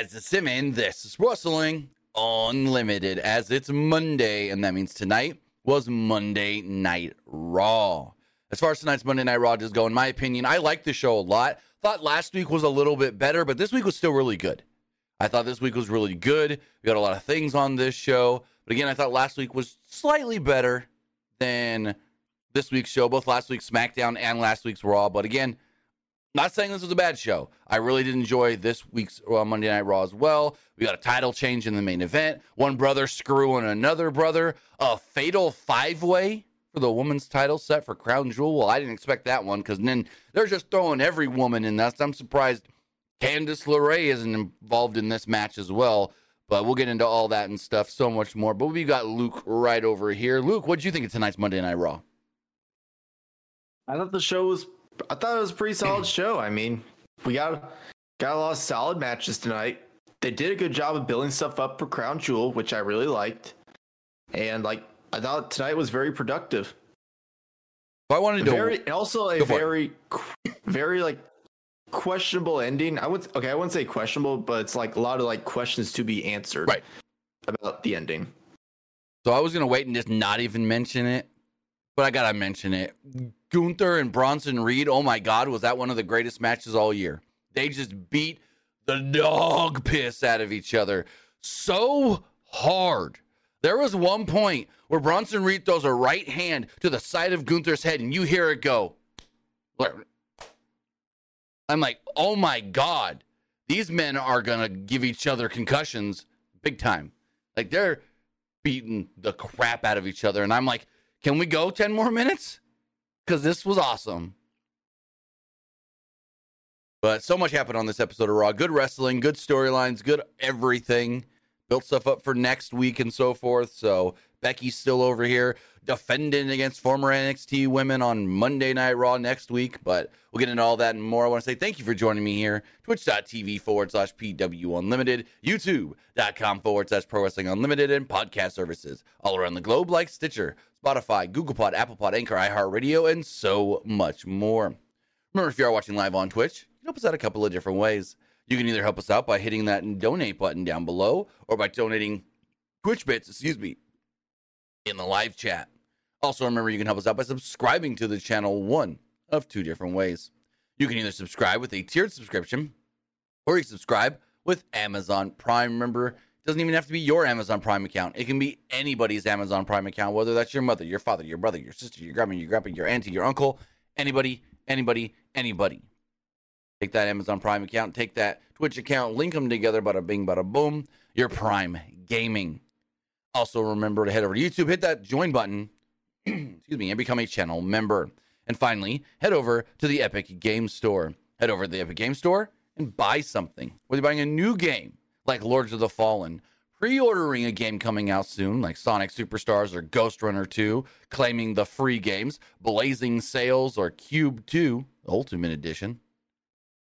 Chaz Simon. This is Wrestling Unlimited as it's Monday, and that means tonight was Monday Night Raw. As far as tonight's Monday Night Raw does go, in my opinion, I like the show a lot. Thought last week was a little bit better, but this week was still really good. I thought this week was really good. We got a lot of things on this show. But again, I thought last week was slightly better than this week's show, both last week's SmackDown and last week's Raw. But again, not saying this was a bad show. I really did enjoy this week's uh, Monday Night Raw as well. We got a title change in the main event. One brother screwing another brother. A fatal five way for the women's title set for Crown Jewel. Well, I didn't expect that one because then they're just throwing every woman in this. I'm surprised Candice LeRae isn't involved in this match as well. But we'll get into all that and stuff, so much more. But we got Luke right over here. Luke, what do you think of tonight's Monday Night Raw? I thought the show was I thought it was a pretty solid show. I mean, we got got a lot of solid matches tonight. They did a good job of building stuff up for Crown Jewel, which I really liked. And like I thought tonight was very productive. I wanted to very also a very very like questionable ending. I would okay, I wouldn't say questionable, but it's like a lot of like questions to be answered right about the ending. So I was gonna wait and just not even mention it, but I gotta mention it. Gunther and Bronson Reed. Oh my God, was that one of the greatest matches all year? They just beat the dog piss out of each other so hard. There was one point where Bronson Reed throws a right hand to the side of Gunther's head, and you hear it go. I'm like, oh my God, these men are going to give each other concussions big time. Like they're beating the crap out of each other. And I'm like, can we go 10 more minutes? Because this was awesome. But so much happened on this episode of Raw. Good wrestling, good storylines, good everything. Built stuff up for next week and so forth. So Becky's still over here defending against former NXT women on Monday Night Raw next week. But we'll get into all that and more. I want to say thank you for joining me here. Twitch.tv forward slash PW Unlimited, YouTube.com forward slash Pro Wrestling Unlimited, and podcast services all around the globe like Stitcher, Spotify, Google Pod, Apple Pod, Anchor, iHeartRadio, and so much more. Remember, if you are watching live on Twitch, you can help us out a couple of different ways. You can either help us out by hitting that donate button down below or by donating Twitch bits, excuse me, in the live chat. Also, remember you can help us out by subscribing to the channel one of two different ways. You can either subscribe with a tiered subscription or you subscribe with Amazon Prime. Remember, it doesn't even have to be your Amazon Prime account. It can be anybody's Amazon Prime account, whether that's your mother, your father, your brother, your sister, your grandma, your grandpa, your auntie, your uncle, anybody, anybody, anybody. Take that Amazon Prime account, take that Twitch account, link them together, bada bing, bada boom. Your Prime Gaming. Also, remember to head over to YouTube, hit that join button, excuse me, and become a channel member. And finally, head over to the Epic Game Store. Head over to the Epic Game Store and buy something. Whether you're buying a new game, like Lords of the Fallen, pre ordering a game coming out soon, like Sonic Superstars or Ghostrunner 2, claiming the free games, Blazing Sails or Cube 2, Ultimate Edition.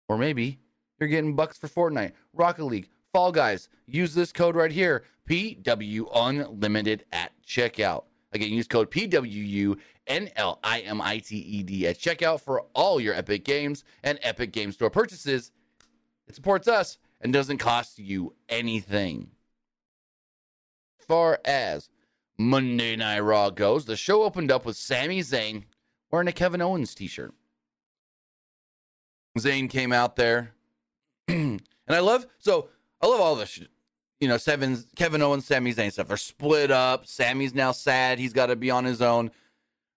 Or maybe you're getting bucks for Fortnite, Rocket League, Fall Guys. Use this code right here, PW Unlimited at checkout. Again, use code PWU NLIMITED at checkout for all your Epic Games and Epic Game Store purchases. It supports us and doesn't cost you anything. As far as Monday Night Raw goes, the show opened up with Sami Zayn wearing a Kevin Owens t shirt. Zayn came out there, and I love so I love all this. You know, Seven, Kevin Owens, Sami Zayn stuff. They're split up. Sami's now sad. He's got to be on his own.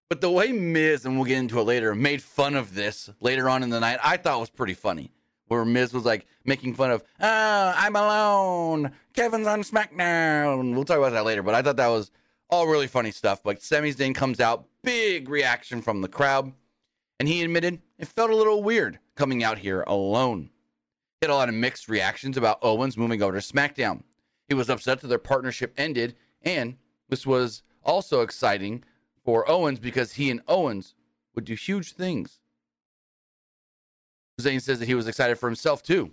But the way Miz, and we'll get into it later, made fun of this later on in the night, I thought was pretty funny where Miz was like making fun of, oh, I'm alone. Kevin's on SmackDown. We'll talk about that later, but I thought that was all really funny stuff. But Sami Zayn comes out, big reaction from the crowd, and he admitted it felt a little weird coming out here alone. He had a lot of mixed reactions about Owens moving over to SmackDown. He was upset that their partnership ended, and this was also exciting for Owens because he and Owens would do huge things Zayn says that he was excited for himself too.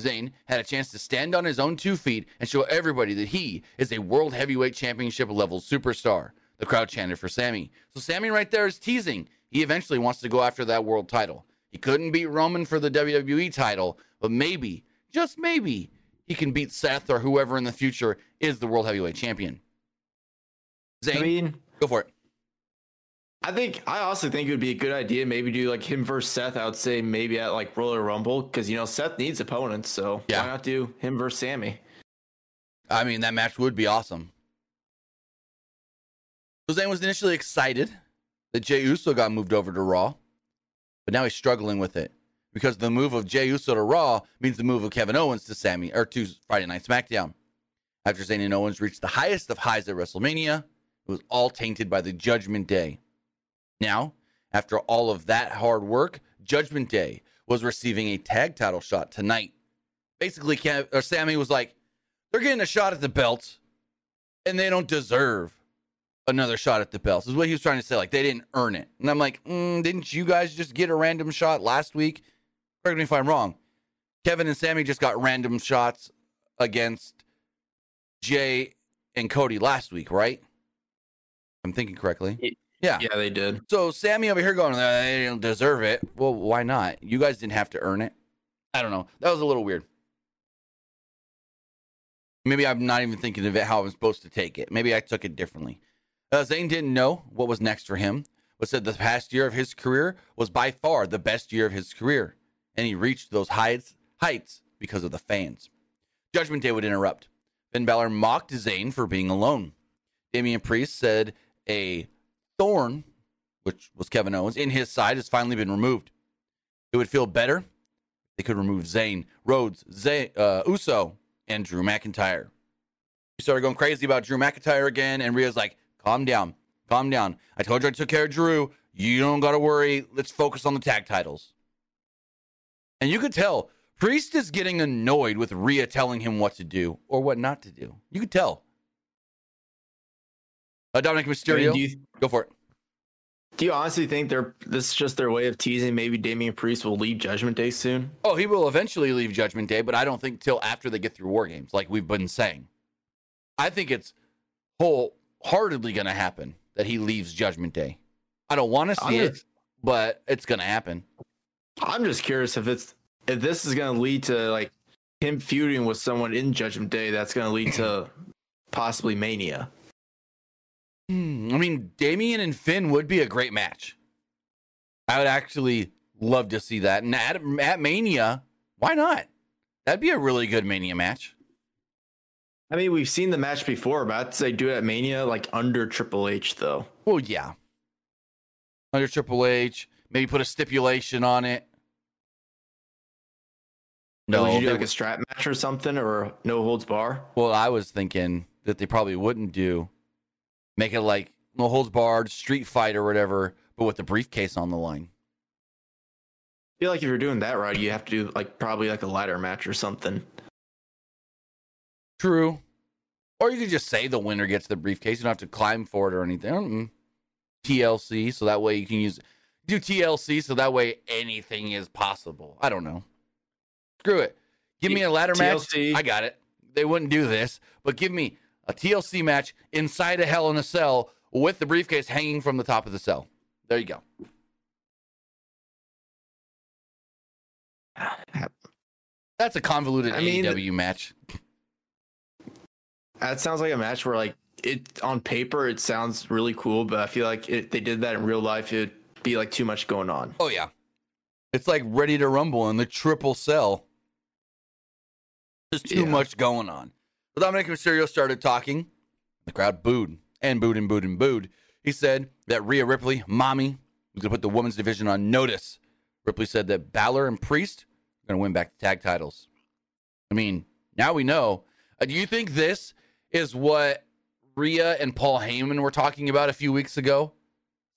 Zayn had a chance to stand on his own two feet and show everybody that he is a world heavyweight championship level superstar. The crowd chanted for Sami. So Sami right there is teasing. He eventually wants to go after that world title. He couldn't beat Roman for the WWE title, but maybe, just maybe, he can beat Seth or whoever in the future is the world heavyweight champion. Zayn, I mean, go for it. I think I also think it would be a good idea maybe do like him versus Seth. I would say maybe at like Royal Rumble because you know Seth needs opponents, so Yeah. why not do him versus Sami? I mean, that match would be awesome. So Zayn was initially excited that Jey Uso got moved over to Raw, but now he's struggling with it because the move of Jey Uso to Raw means the move of Kevin Owens to Sami or to Friday Night SmackDown. After Zayn and Owens reached the highest of highs at WrestleMania, it was all tainted by the Judgment Day. Now, after all of that hard work, Judgment Day was receiving a tag title shot tonight. Basically, Kev, or Sami was like, they're getting a shot at the belts, and they don't deserve another shot at the belts. Is what he was trying to say. Like they didn't earn it. And I'm like, mm, didn't you guys just get a random shot last week? Correct me if I'm wrong. Kevin and Sami just got random shots against Jey and Cody last week, right? I'm thinking correctly. Yeah. Yeah, they did. So Sami over here going, "Uh, they don't deserve it. Well, why not? You guys didn't have to earn it. I don't know. That was a little weird. Maybe I'm not even thinking of it how I'm supposed to take it. Maybe I took it differently. Uh, Zayn didn't know what was next for him, but said the past year of his career was by far the best year of his career, and he reached those heights heights because of the fans. Judgment Day would interrupt. Finn Balor mocked Zayn for being alone. Damian Priest said a thorn, which was Kevin Owens, in his side has finally been removed. It would feel better they could remove Zayn, Rhodes, Zay, uh, Uso, and Drew McIntyre. We started going crazy about Drew McIntyre again, and Rhea's like, calm down, calm down. I told you I took care of Drew. You don't got to worry. Let's focus on the tag titles. And you could tell Priest is getting annoyed with Rhea telling him what to do or what not to do. You could tell. Uh, Dominik I Mysterio, mean, do, you, go for it. do you honestly think they're this is just their way of teasing? Maybe Damian Priest will leave Judgment Day soon. Oh, he will eventually leave Judgment Day, but I don't think till after they get through War Games, like we've been saying. I think it's wholeheartedly going to happen that he leaves Judgment Day. I don't want to see it, but it's going to happen. I'm just curious if it's if this is going to lead to like him feuding with someone in Judgment Day. That's going to lead to possibly Mania. Hmm, I mean, Damian and Finn would be a great match. I would actually love to see that. And at, at Mania, why not? That'd be a really good Mania match. I mean, we've seen the match before, but I'd say do it at Mania like under Triple H though. Well, yeah. Under Triple H, maybe put a stipulation on it. No, would you do they like a strap match or something, or no holds bar? Well, I was thinking that they probably wouldn't do make it like no holds barred, street fight or whatever, but with the briefcase on the line. I feel like if you're doing that right, you have to do like probably like a ladder match or something. True. Or you could just say the winner gets the briefcase. You don't have to climb for it or anything. Mm-mm. TLC, so that way you can use do TLC, so that way anything is possible. I don't know. Screw it. Give me a ladder TLC. match. I got it. They wouldn't do this, but give me a TLC match inside a Hell in a Cell with the briefcase hanging from the top of the cell. There you go. That's a convoluted I mean- AEW match. That sounds like a match where like it on paper it sounds really cool, but I feel like if they did that in real life, it'd be like too much going on. Oh yeah. It's like ready to rumble in the triple cell. There's too Yeah. much going on. So Dominik Mysterio started talking. The crowd booed and booed and booed and booed. He said that Rhea Ripley, mommy, was gonna put the women's division on notice. Ripley said that Balor and Priest are gonna win back the tag titles. I mean, now we know. Uh, do you think this is what Rhea and Paul Heyman were talking about a few weeks ago?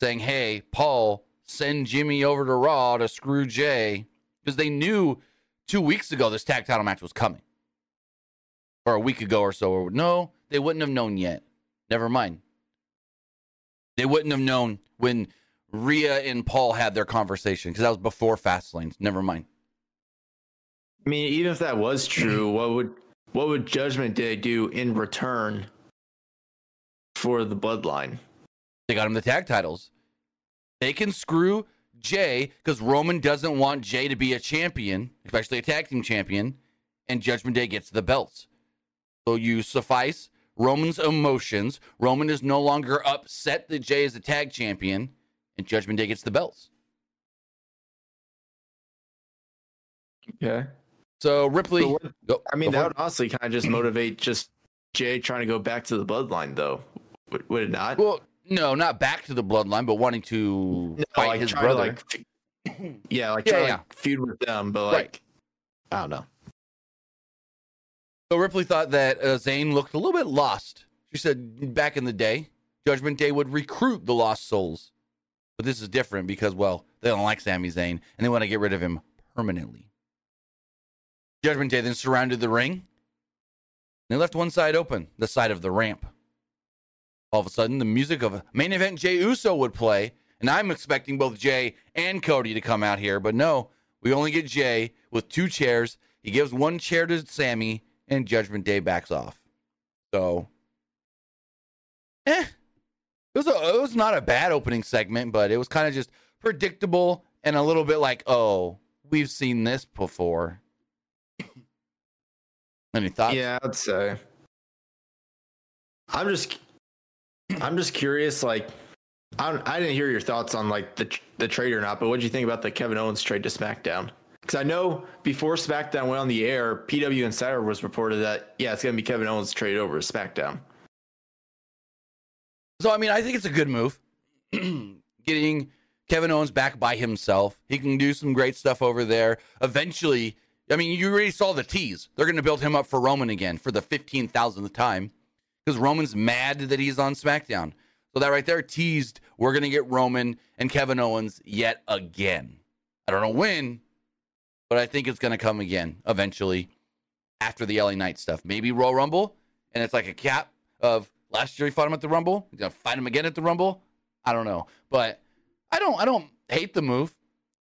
Saying, hey, Paul, send Jimmy over to Raw to screw Jey. Because they knew two weeks ago this tag title match was coming. Or a week ago or so. Or no, they wouldn't have known yet. Never mind. They wouldn't have known when Rhea and Paul had their conversation because that was before Fastlane. Never mind. I mean, even if that was true, what would what would Judgment Day do in return for the bloodline? They got him the tag titles. They can screw Jey because Roman doesn't want Jey to be a champion, especially a tag team champion. and Judgment Day gets the belts. So you suffice Roman's emotions. Roman is no longer upset that Jey is a tag champion, and Judgment Day gets the belts. Okay. So Ripley, So what- go- I mean, that would honestly kind of just motivate just Jey trying to go back to the bloodline, though. Would, would it not? well, no, not back to the bloodline, but wanting to No, fight like, his try to, brother. like, yeah, like Yeah, try to like, feud with them, but Right. like, I don't know. So Ripley thought that uh, Zayn looked a little bit lost. She said back in the day, Judgment Day would recruit the lost souls. But this is different because, well, they don't like Sami Zayn and they want to get rid of him permanently. Judgment Day then surrounded the ring. They left one side open, the side of the ramp. All of a sudden, the music of main event Jey Uso would play, and I'm expecting both Jey and Cody to come out here, but no, we only get Jey with two chairs. He gives one chair to Sami, and Judgment Day backs off. So, eh, it was a, it was not a bad opening segment, but it was kind of just predictable and a little bit like, oh, we've seen this before. Any thoughts? Yeah, I'd say. I'm just, I'm just curious. Like, I I didn't hear your thoughts on like the the trade or not, but what do you think about the Kevin Owens trade to SmackDown? Because I know before SmackDown went on the air, PW Insider was reported that yeah, it's gonna be Kevin Owens trade over to SmackDown. So I mean, I think it's a good move. Getting Kevin Owens back by himself. He can do some great stuff over there. Eventually, I mean, you already saw the tease. They're going to build him up for Roman again for the 15,000th time because Roman's mad that he's on SmackDown. So that right there teased we're going to get Roman and Kevin Owens yet again. I don't know when, but I think it's going to come again eventually after the LA Knight stuff. Maybe Royal Rumble, and it's like a cap of last year he fought him at the Rumble. He's gonna fight him again at the Rumble. I don't know, but I don't. I don't hate the move.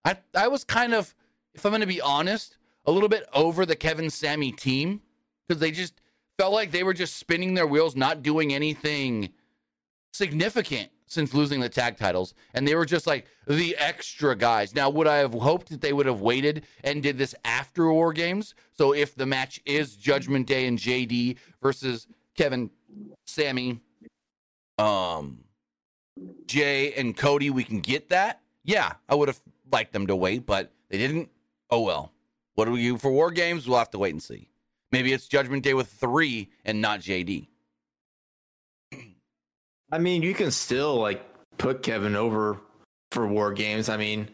I I was kind of, if I'm gonna be honest, a little bit over the Kevin Sami team because they just felt like they were just spinning their wheels, not doing anything significant since losing the tag titles, and they were just like the extra guys. Now, would I have hoped that they would have waited and did this after War Games? So if the match is Judgment Day and JD versus Kevin, Sami, um, Jey and Cody, we can get that. Yeah, I would have liked them to wait, but they didn't. Oh well. What do we do for War Games? We'll have to wait and see. Maybe it's Judgment Day with three and not JD. I mean, you can still like put Kevin over for War Games. I mean,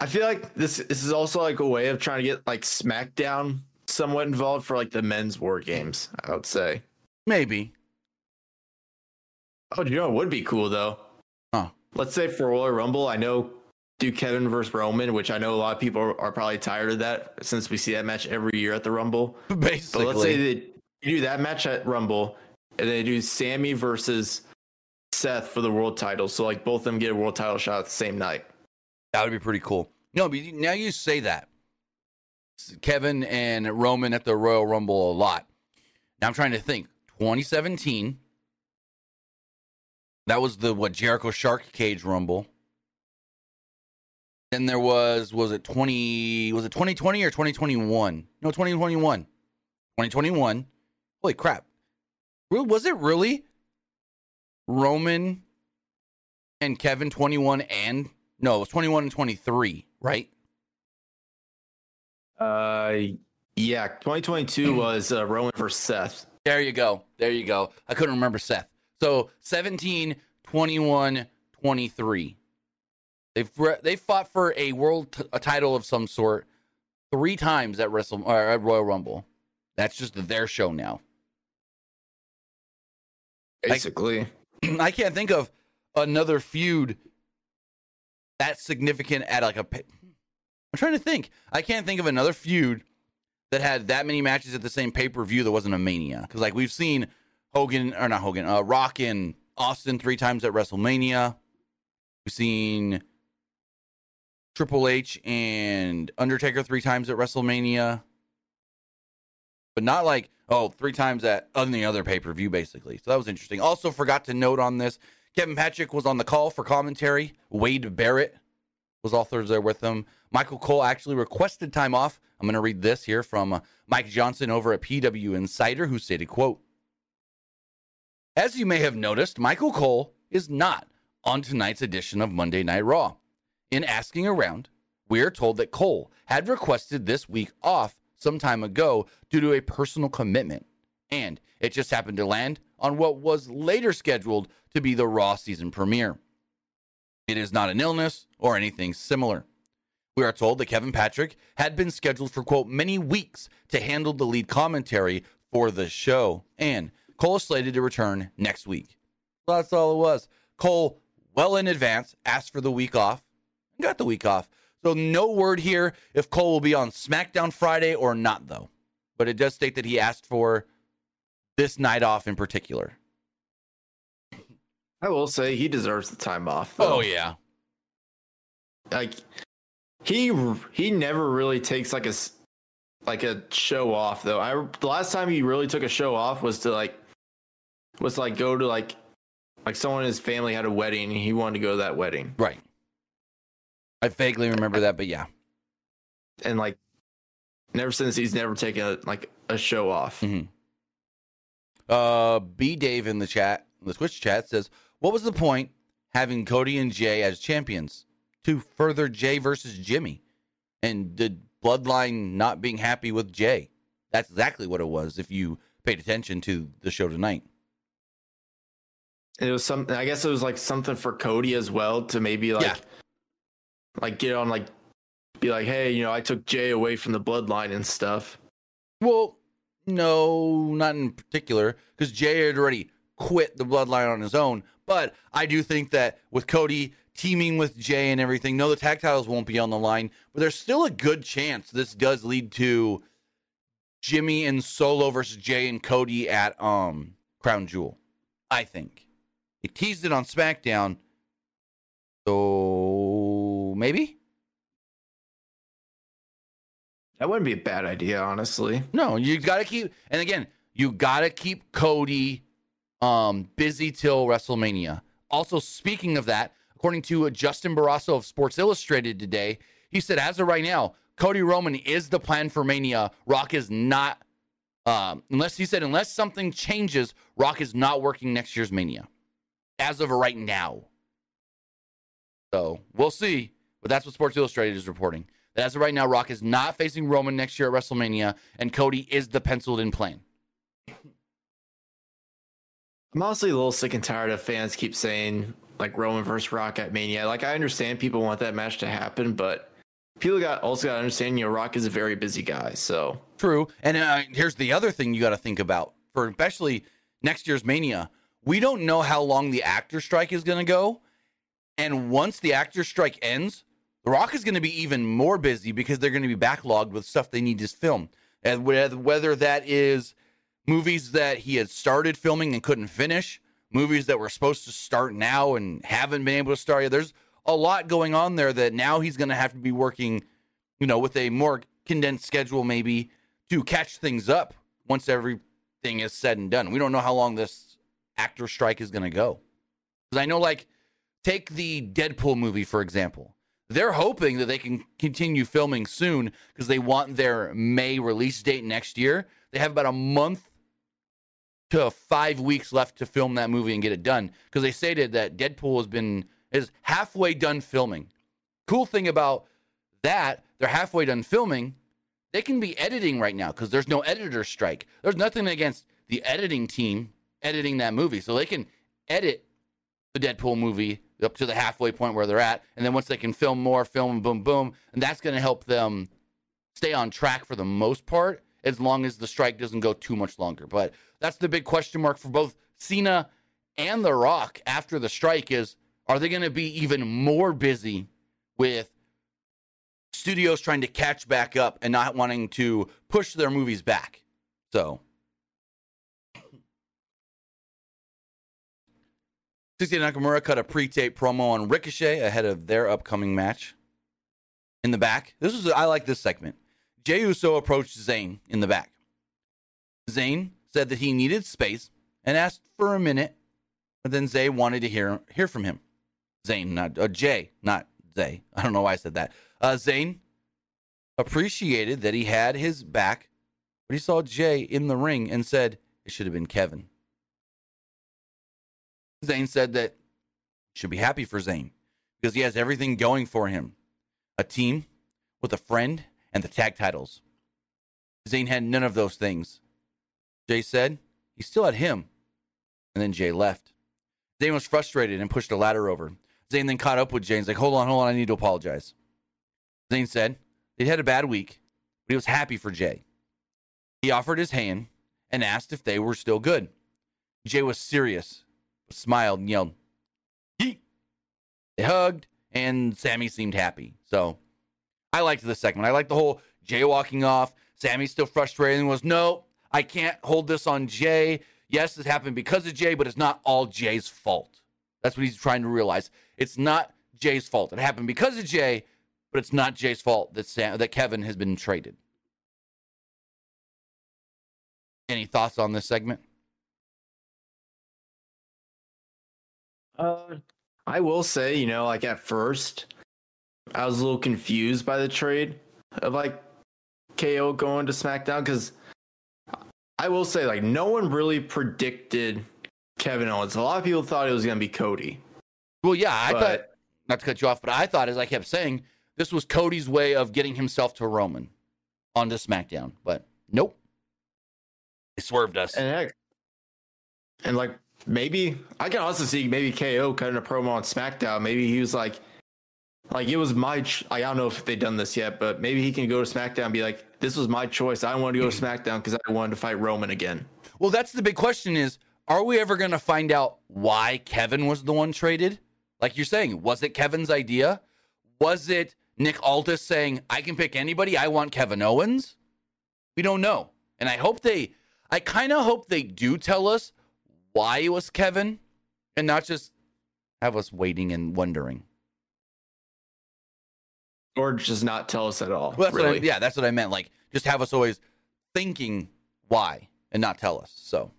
I feel like this this is also like a way of trying to get like SmackDown somewhat involved for like the men's War Games. I would say. Maybe. Oh, you know what would be cool though? Huh. Let's say for Royal Rumble, I know do Kevin versus Roman, which I know a lot of people are, are probably tired of that since we see that match every year at the Rumble. Basically. But let's say that you do that match at Rumble, and they do Sami versus Seth for the world title. So like both of them get a world title shot the same night. That would be pretty cool. No, but now you say that. Kevin and Roman at the Royal Rumble a lot. Now I'm trying to think. 2017. That was the what Jericho Shark Cage Rumble. Then there was was it 20 was it 2020 or 2021? No, 2021. 2021. Holy crap. Re- Was it really Roman and Kevin 21 and no, it was 21 and 23, right? Uh, yeah, 2022 was uh, Roman versus Seth. There you go. There you go. I couldn't remember Seth. So 17, 21, 23. They've they fought for a world t- a title of some sort three times at Wrestle or at Royal Rumble. That's just their show now. Basically, I can't think of another feud that significant at like a. I'm trying to think. I can't think of another feud that had that many matches at the same pay per view that wasn't a Mania. Because like we've seen Hogan or not Hogan, uh, Rock and Austin three times at WrestleMania. We've seen Triple H and Undertaker three times at WrestleMania. But not like, oh, three times that at any other pay per view, basically. So that was interesting. Also, forgot to note on this Kevin Patrick was on the call for commentary. Wade Barrett was also there with him. Michael Cole actually requested time off. I'm going to read this here from uh, Mike Johnson over at PW Insider, who stated, "quote As you may have noticed, Michael Cole is not on tonight's edition of Monday Night Raw. In asking around, we are told that Cole had requested this week off some time ago due to a personal commitment, and it just happened to land on what was later scheduled to be the Raw season premiere. It is not an illness or anything similar. We are told that Kevin Patrick had been scheduled for, quote, many weeks to handle the lead commentary for the show, and Cole is slated to return next week. That's all it was. Cole, well in advance, asked for the week off and got the week off. So, no word here if Cole will be on SmackDown Friday or not, though. But it does state that he asked for this night off in particular. I will say he deserves the time off. Oh, yeah. Like he he never really takes like a like a show off though. I the last time he really took a show off was to like was to like go to like like someone in his family had a wedding and he wanted to go to that wedding. Right. I vaguely remember that, but yeah. And like never since he's never taken a, like a show off. Mm-hmm. Uh, B Dave in the chat, the Twitch chat says, "What was the point having Cody and Jey as champions to further Jey versus Jimmy, and did Bloodline not being happy with Jey? That's exactly what it was. If you paid attention to the show tonight." It was something. I guess it was like something for Cody as well to maybe like, Yeah. Like get on like, be like, hey, you know, I took Jey away from the bloodline and stuff. Well, no, not in particular, because Jey had already quit the bloodline on his own. But I do think that with Cody teaming with Jey and everything, no, the tag titles won't be on the line, but there's still a good chance this does lead to Jimmy and Solo versus Jey and Cody at um Crown Jewel. I think. He teased it on SmackDown. So maybe? That wouldn't be a bad idea, honestly. No, you got to keep, and again, you got to keep Cody um, busy till WrestleMania. Also, speaking of that, according to Justin Barrasso of Sports Illustrated today, he said, as of right now, Cody Roman is the plan for Mania. Rock is not, um, unless he said, unless something changes, Rock is not working next year's Mania as of right now. So we'll see, but that's what Sports Illustrated is reporting. That as of right now, Rock is not facing Roman next year at WrestleMania, and Cody is the penciled in plan. I'm honestly a little sick and tired of fans keep saying like Roman versus Rock at Mania. Like I understand people want that match to happen, but people got also got to understand, you know, Rock is a very busy guy. So True. And uh, here's the other thing you got to think about for especially next year's Mania. We don't know how long the actor strike is going to go. And once the actor strike ends, The Rock is going to be even more busy because they're going to be backlogged with stuff they need to film. And whether that is movies that he had started filming and couldn't finish, movies that were supposed to start now and haven't been able to start yet. There's a lot going on there that now he's going to have to be working, you know, with a more condensed schedule maybe to catch things up once everything is said and done. We don't know how long this actor strike is going to go. Because I know, like, take the Deadpool movie, for example. They're hoping that they can continue filming soon because they want their May release date next year. They have about a month to five weeks left to film that movie and get it done because they stated that Deadpool has been is halfway done filming. Cool thing about that, they're halfway done filming. They can be editing right now because there's no editor strike. There's nothing against the editing team editing that movie, so they can edit the Deadpool movie up to the halfway point where they're at, and then once they can film more, film boom boom, and that's going to help them stay on track for the most part as long as the strike doesn't go too much longer. But that's the big question mark for both Cena and The Rock after the strike is are they going to be even more busy with studios trying to catch back up and not wanting to push their movies back? So, Shinsuke Nakamura cut a pre-tape promo on Ricochet ahead of their upcoming match. In the back, this is I like this segment. Jey Uso approached Zayn in the back. Zayn said that he needed space and asked for a minute, but then Zay wanted to hear hear from him. Zayn, not uh, Jey, not Zay. I don't know why I said that. Uh, Zayn appreciated that he had his back, but he saw Jey in the ring and said it should have been Kevin. Zayn said that he should be happy for Zayn because he has everything going for him a team with a friend and the tag titles. Zayn had none of those things. Jey said he still had him, and then Jey left. Zayn was frustrated and pushed a ladder over. Zayn then caught up with Jey and like, Hold on, hold on, I need to apologize. Zayn said They'd had a bad week, but he was happy for Jey. He offered his hand and asked if they were still good. Jey was serious, smiled and yelled, Yeet. They hugged, and Sami seemed happy. So I liked this segment. I liked the whole Jey walking off. Sami's still frustrated and was, No, I can't hold this on Jey. Yes, this happened because of Jey, but it's not all Jey's fault. That's what he's trying to realize. It's not Jey's fault. It happened because of Jey, but it's not Jey's fault that Sam, that Kevin has been traded. Any thoughts on this segment? Uh, I will say, you know, like at first, I was a little confused by the trade of like KO going to SmackDown because I will say, like, no one really predicted Kevin Owens. A lot of people thought it was going to be Cody. Well, yeah, I But- thought not to cut you off, but I thought, as I kept saying, this was Cody's way of getting himself to Roman on onto SmackDown. But nope, they swerved us. And heck, and like maybe I can also see maybe KO cutting a promo on SmackDown. Maybe he was like, like it was my. Ch- I don't know if they've done this yet, but maybe he can go to SmackDown and be like, "This was my choice. I wanted to go to SmackDown because I wanted to fight Roman again." Well, that's the big question: is are we ever going to find out why Kevin was the one traded? Like you're saying, was it Kevin's idea? Was it Nick Aldis saying, "I can pick anybody. I want Kevin Owens"? We don't know, and I hope they. I kind of hope they do tell us why it was Kevin, and not just have us waiting and wondering. Or just not tell us at all. Well, that's what I, really. yeah, that's what I meant. Like, just have us always thinking why and not tell us. So,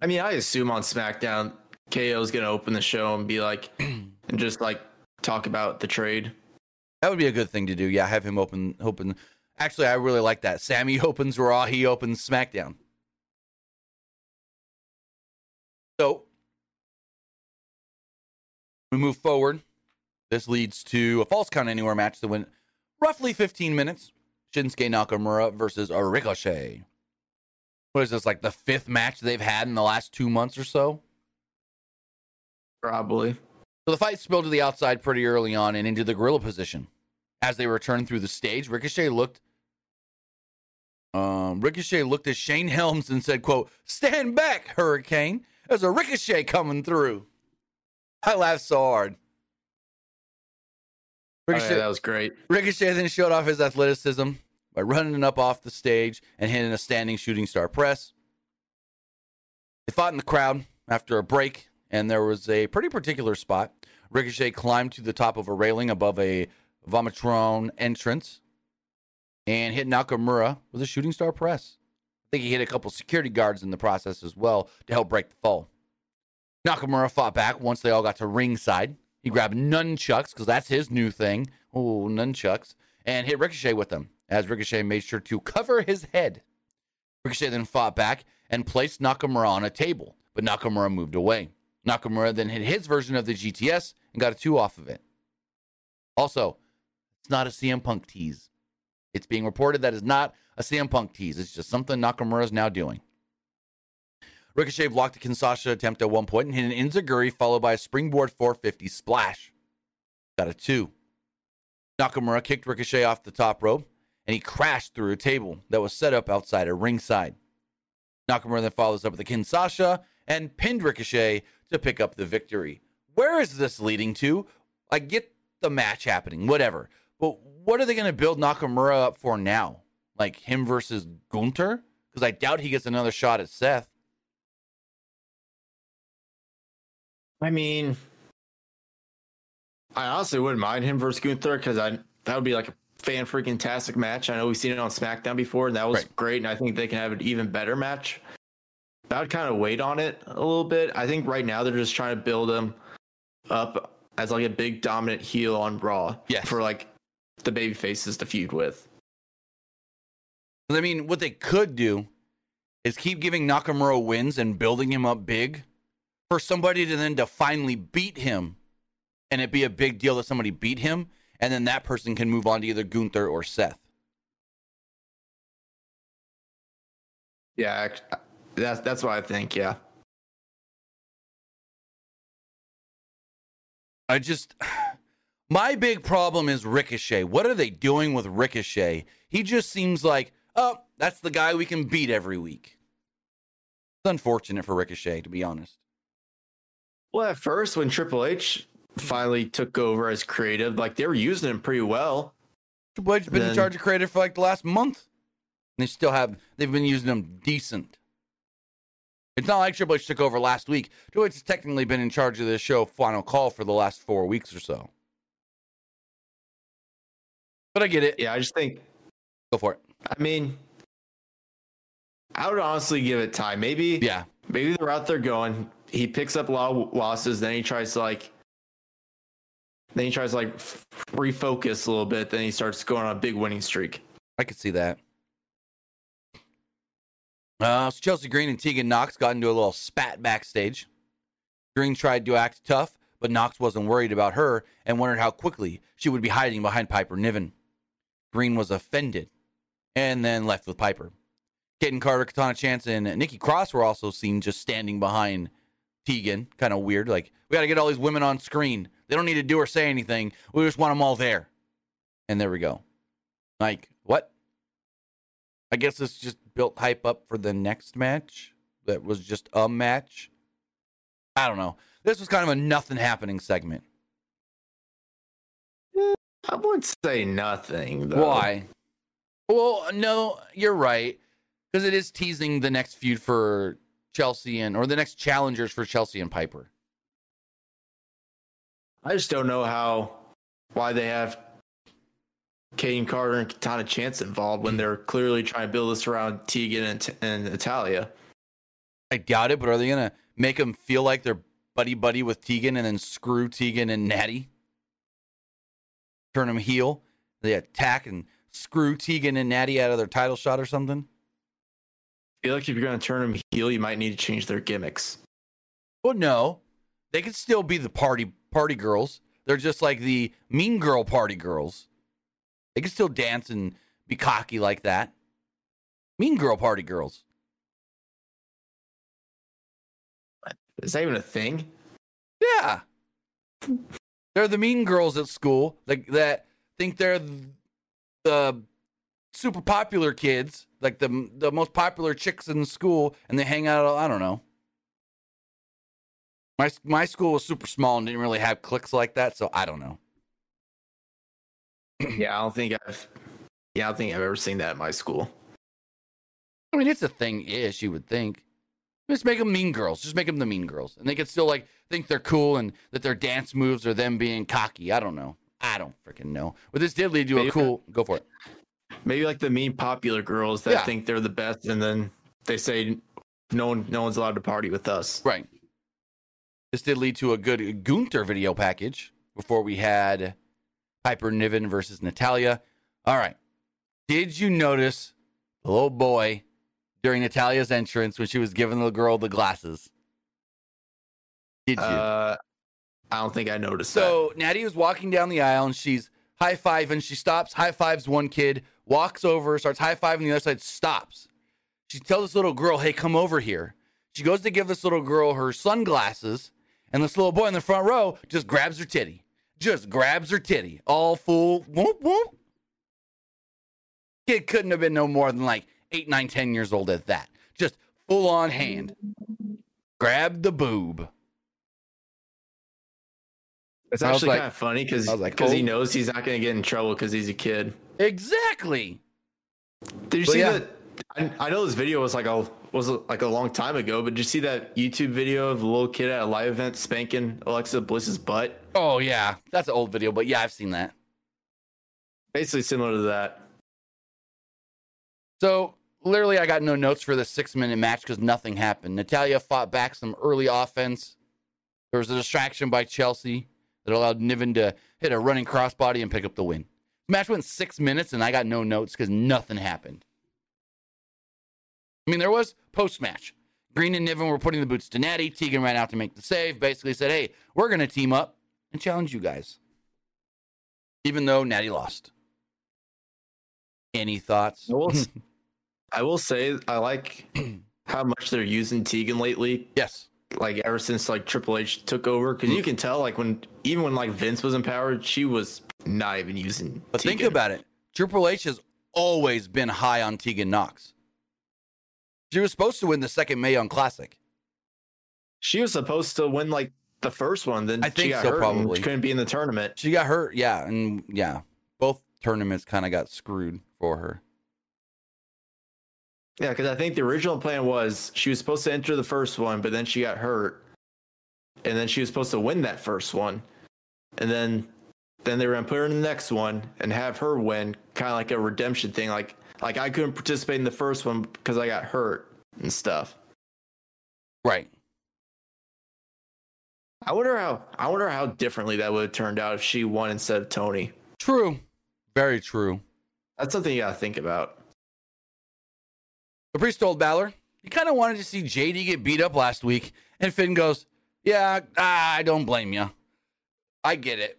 I mean, I assume on SmackDown, KO is going to open the show and be like, and just like talk about the trade. That would be a good thing to do. Yeah, have him open open. Actually, I really like that. Sami opens Raw, he opens SmackDown. So we move forward. This leads to a falls count anywhere match that went roughly 15 minutes. Shinsuke Nakamura versus Ricochet. What is this, like the fifth match they've had in the last two months or so? Probably. So the fight spilled to the outside pretty early on and into the gorilla position. As they returned through the stage, Ricochet looked. Um, Ricochet looked at Shane Helms and said, "quote Stand back, Hurricane. There's a Ricochet coming through." I laughed so hard. Oh, yeah, Ricochet, that was great. Ricochet then showed off his athleticism by running up off the stage and hitting a standing shooting star press. They fought in the crowd after a break, and there was a pretty particular spot. Ricochet climbed to the top of a railing above a Vomitron entrance and hit Nakamura with a shooting star press. Think he hit a couple security guards in the process as well to help break the fall. Nakamura fought back once they all got to ringside. He grabbed nunchucks because that's his new thing. Oh, nunchucks. And hit Ricochet with them as Ricochet made sure to cover his head. Ricochet then fought back and placed Nakamura on a table, but Nakamura moved away. Nakamura then hit his version of the GTS and got a two off of it. Also, it's not a CM Punk tease. It's being reported that is not a CM Punk tease. It's just something Nakamura is now doing. Ricochet blocked a Kinshasa attempt at one point and hit an enzuigiri followed by a springboard 450 splash. Got a two. Nakamura kicked Ricochet off the top rope and he crashed through a table that was set up outside a ringside. Nakamura then follows up with a Kinshasa and pinned Ricochet to pick up the victory. Where is this leading to? I get the match happening, whatever. But what are they going to build Nakamura up for now? Like him versus Gunther? Because I doubt he gets another shot at Seth. I mean, I honestly wouldn't mind him versus Gunther because I that would be like a fan freaking tastic match. I know we've seen it on SmackDown before, and that was Right. great. And I think they can have an even better match. But I would kind of wait on it a little bit. I think right now they're just trying to build him up as like a big dominant heel on Raw. Yes. For like the baby faces to feud with. I mean, what they could do is keep giving Nakamura wins and building him up big for somebody to then to finally beat him and it be a big deal that somebody beat him and then that person can move on to either Gunther or Seth. Yeah, uh, that's that's what I think. Yeah. I just my big problem is Ricochet. What are they doing with Ricochet? He just seems like, oh, that's the guy we can beat every week. It's unfortunate for Ricochet, to be honest. Well, at first, when Triple H finally took over as creative, like they were using him pretty well. Triple H's been in charge of creative for like the last month. And they still have they've been using him decent. It's not like Triple H took over last week. Triple H has technically been in charge of this show final call for the last four weeks or so. But I get it. Yeah, I just think. Go for it. I mean, I would honestly give it time. Maybe. Yeah. Maybe the route they're going, he picks up a lot of losses, then he tries to like. Then he tries to like refocus a little bit. Then he starts going on a big winning streak. I could see that. Uh, so Chelsea Green and Tegan Nox got into a little spat backstage. Green tried to act tough, but Nox wasn't worried about her and wondered how quickly she would be hiding behind Piper Niven. Green was offended and then left with Piper. Kayden Carter, Katana Chance, and Nikki Cross were also seen just standing behind Tegan. Kind of weird. Like, we got to get all these women on screen. They don't need to do or say anything. We just want them all there. And there we go. Like, what? I guess it's just built hype up for the next match. That was just a match. I don't know. This was kind of a nothing happening segment. I wouldn't say nothing. Though. Why? Well, no, you're right. Because it is teasing the next feud for Chelsea and or the next challengers for Chelsea and Piper. I just don't know how why they have Kane Carter and Katana Chance involved when they're clearly trying to build this around Tegan and, and Italia. I doubt it, but are they gonna make them feel like they're buddy buddy with Tegan and then screw Tegan and Natty? Turn them heel. They attack and screw Tegan and Natty out of their title shot or something. I feel like if you're going to turn them heel, you might need to change their gimmicks. Well, no, they could still be the party party girls. They're just like the mean girl party girls. They can still dance and be cocky like that. Mean girl party girls. Is that even a thing? Yeah. They're the mean girls at school like that think they're the super popular kids, like the the most popular chicks in school, and they hang out. I don't know. My my school was super small and didn't really have cliques like that, so I don't know. yeah, I don't think I've. Yeah, I don't think I've ever seen that at my school. I mean, it's a thing ish, you would think. Just make them mean girls. Just make them the mean girls. And they could still like think they're cool and that their dance moves are them being cocky. I don't know. I don't freaking know. But this did lead to a cool go for it. Maybe like the mean popular girls that Yeah. think they're the best, and then they say no one, no one's allowed to party with us. Right. This did lead to a good Gunther video package before we had Piper Niven versus Natalya. All right. Did you notice the little boy during Natalya's entrance when she was giving the girl the glasses? Did you? Uh, I don't think I noticed that. So Natty was walking down the aisle and she's high five and She stops, high fives one kid, walks over, starts high five fiving the other side, stops. She tells this little girl, Hey, come over here. She goes to give this little girl her sunglasses, and this little boy in the front row just grabs her titty. Just grabs her titty. All full whoop whoop. Kid couldn't have been no more than like eight, nine, ten years old at that. Just full on hand. Grab the boob. It's actually like- kind of funny because like, he oh. knows he's not going to get in trouble because he's a kid. Exactly. Did you Well, see yeah. that? I, I know this video was like a was like a long time ago, but did you see that YouTube video of the little kid at a live event spanking Alexa Bliss's butt? Oh yeah, that's an old video, but yeah, I've seen that. Basically similar to that. So literally, I got no notes for the six minute match because nothing happened. Natalya fought back some early offense. There was a distraction by Chelsea. that allowed Niven to hit a running crossbody and pick up the win. match went six minutes, and I got no notes because nothing happened. I mean, there was post match. Green and Niven were putting the boots to Natty. Tegan ran out to make the save. Basically said, "Hey, we're going to team up and challenge you guys." Even though Natty lost. Any thoughts? I will, I will say I like how much they're using Tegan lately. yes. Like ever since like Triple H took over, because you mm. can tell like when even when like Vince was empowered, she was not even using. But think about it. Triple H has always been high on Tegan Nox. She was supposed to win the second Mae Young Classic. She was supposed to win like the first one, then I think she got so, hurt probably. couldn't be in the tournament. She got hurt, yeah, and yeah, both tournaments kind of got screwed for her. Yeah, because I think the original plan was she was supposed to enter the first one, but then she got hurt, and then she was supposed to win that first one, and then then they were gonna put her in the next one and have her win, kind of like a redemption thing. Like like I couldn't participate in the first one because I got hurt and stuff. Right. I wonder how I wonder how differently that would have turned out if she won instead of Toni. True. Very true. That's something you gotta think about. Priest told Balor he kind of wanted to see JD get beat up last week, and Finn goes, "Yeah, ah, I don't blame you. I get it."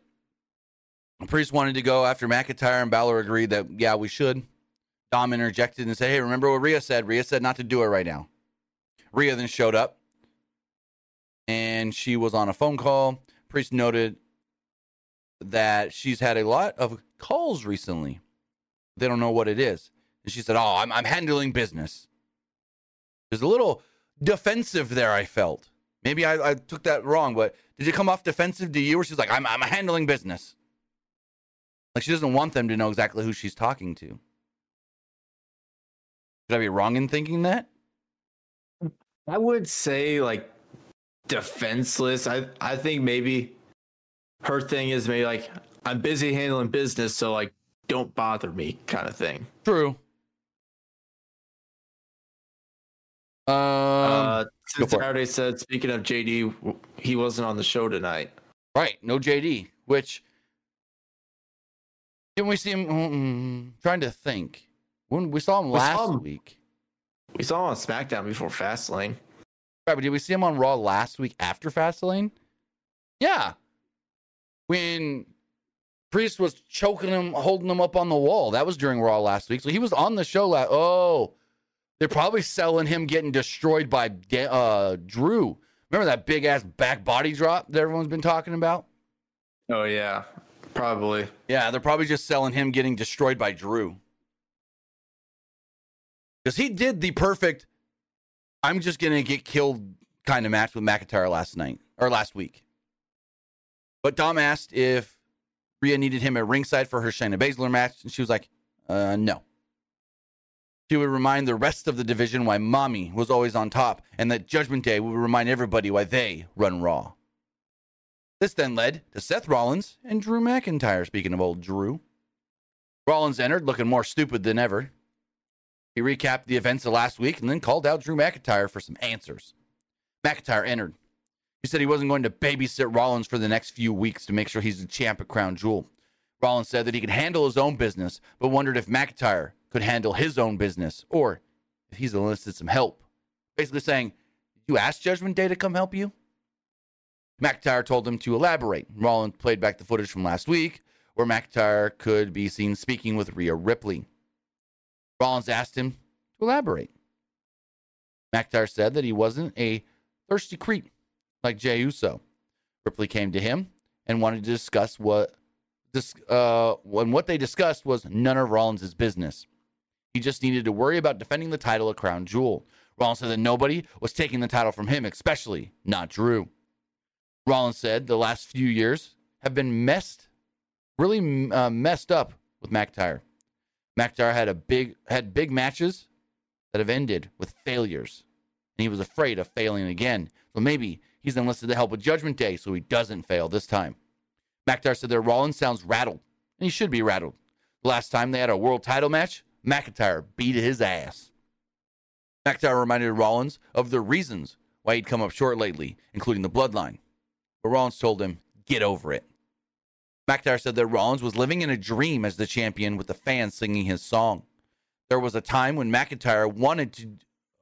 Priest wanted to go after McIntyre, and Balor agreed that yeah, we should. Dom interjected and said, "Hey, remember what Rhea said? Rhea said not to do it right now." Rhea then showed up, and she was on a phone call. Priest noted that she's had a lot of calls recently. They don't know what it is. And she said, Oh, I'm, I'm handling business. There's a little defensive there, I felt. Maybe I, I took that wrong, but did it come off defensive to you? Or she's like, I'm, I'm handling business. Like she doesn't want them to know exactly who she's talking to. Could I be wrong in thinking that? I would say like defenseless. I I think maybe her thing is maybe like I'm busy handling business, so like don't bother me kind of thing. True. Um, uh, since. Saturday said, speaking of JD, he wasn't on the show tonight. Right, no JD. Which didn't we see him? mm, trying to think. When we saw him We last saw him- week. We saw him on SmackDown before Fastlane. Right, but did we see him on Raw last week after Fastlane? Yeah, when Priest was choking him, holding him up on the wall. That was during Raw last week. So he was on the show. Last, oh, they're probably selling him getting destroyed by uh, Drew. Remember that big ass back body drop that everyone's been talking about? Oh yeah, probably. Yeah, they're probably just selling him getting destroyed by Drew. Because he did the perfect, I'm just going to get killed kind of match with McIntyre last night or last week. But Dom asked if Rhea needed him at ringside for her Shayna Baszler match, and she was like, uh, no. She would remind the rest of the division why Mommy was always on top, and that Judgment Day would remind everybody why they run Raw. This then led to Seth Rollins and Drew McIntyre. Speaking of old Drew, Rollins entered looking more stupid than ever. He recapped the events of last week and then called out Drew McIntyre for some answers. McIntyre entered. He said he wasn't going to babysit Rollins for the next few weeks to make sure he's the champ at Crown Jewel. Rollins said that he could handle his own business, but wondered if McIntyre could handle his own business or if he's enlisted some help. Basically saying, You asked Judgment Day to come help you? McIntyre told him to elaborate. Rollins played back the footage from last week where McIntyre could be seen speaking with Rhea Ripley. Rollins asked him to elaborate. McIntyre said that he wasn't a thirsty creep like Jey Uso. Ripley came to him and wanted to discuss what uh when what they discussed was none of Rollins' business. He just needed to worry about defending the title of Crown Jewel. Rollins said that nobody was taking the title from him, especially not Drew. Rollins said the last few years have been messed, really uh, messed up with McIntyre. McIntyre had a big had big matches that have ended with failures, and he was afraid of failing again. So maybe he's enlisted the help of Judgment Day so he doesn't fail this time. McIntyre said that Rollins sounds rattled, and he should be rattled. The last time they had a world title match, McIntyre beat his ass. McIntyre reminded Rollins of the reasons why he'd come up short lately, including the bloodline. But Rollins told him, get over it. McIntyre said that Rollins was living in a dream as the champion with the fans singing his song. There was a time when McIntyre wanted to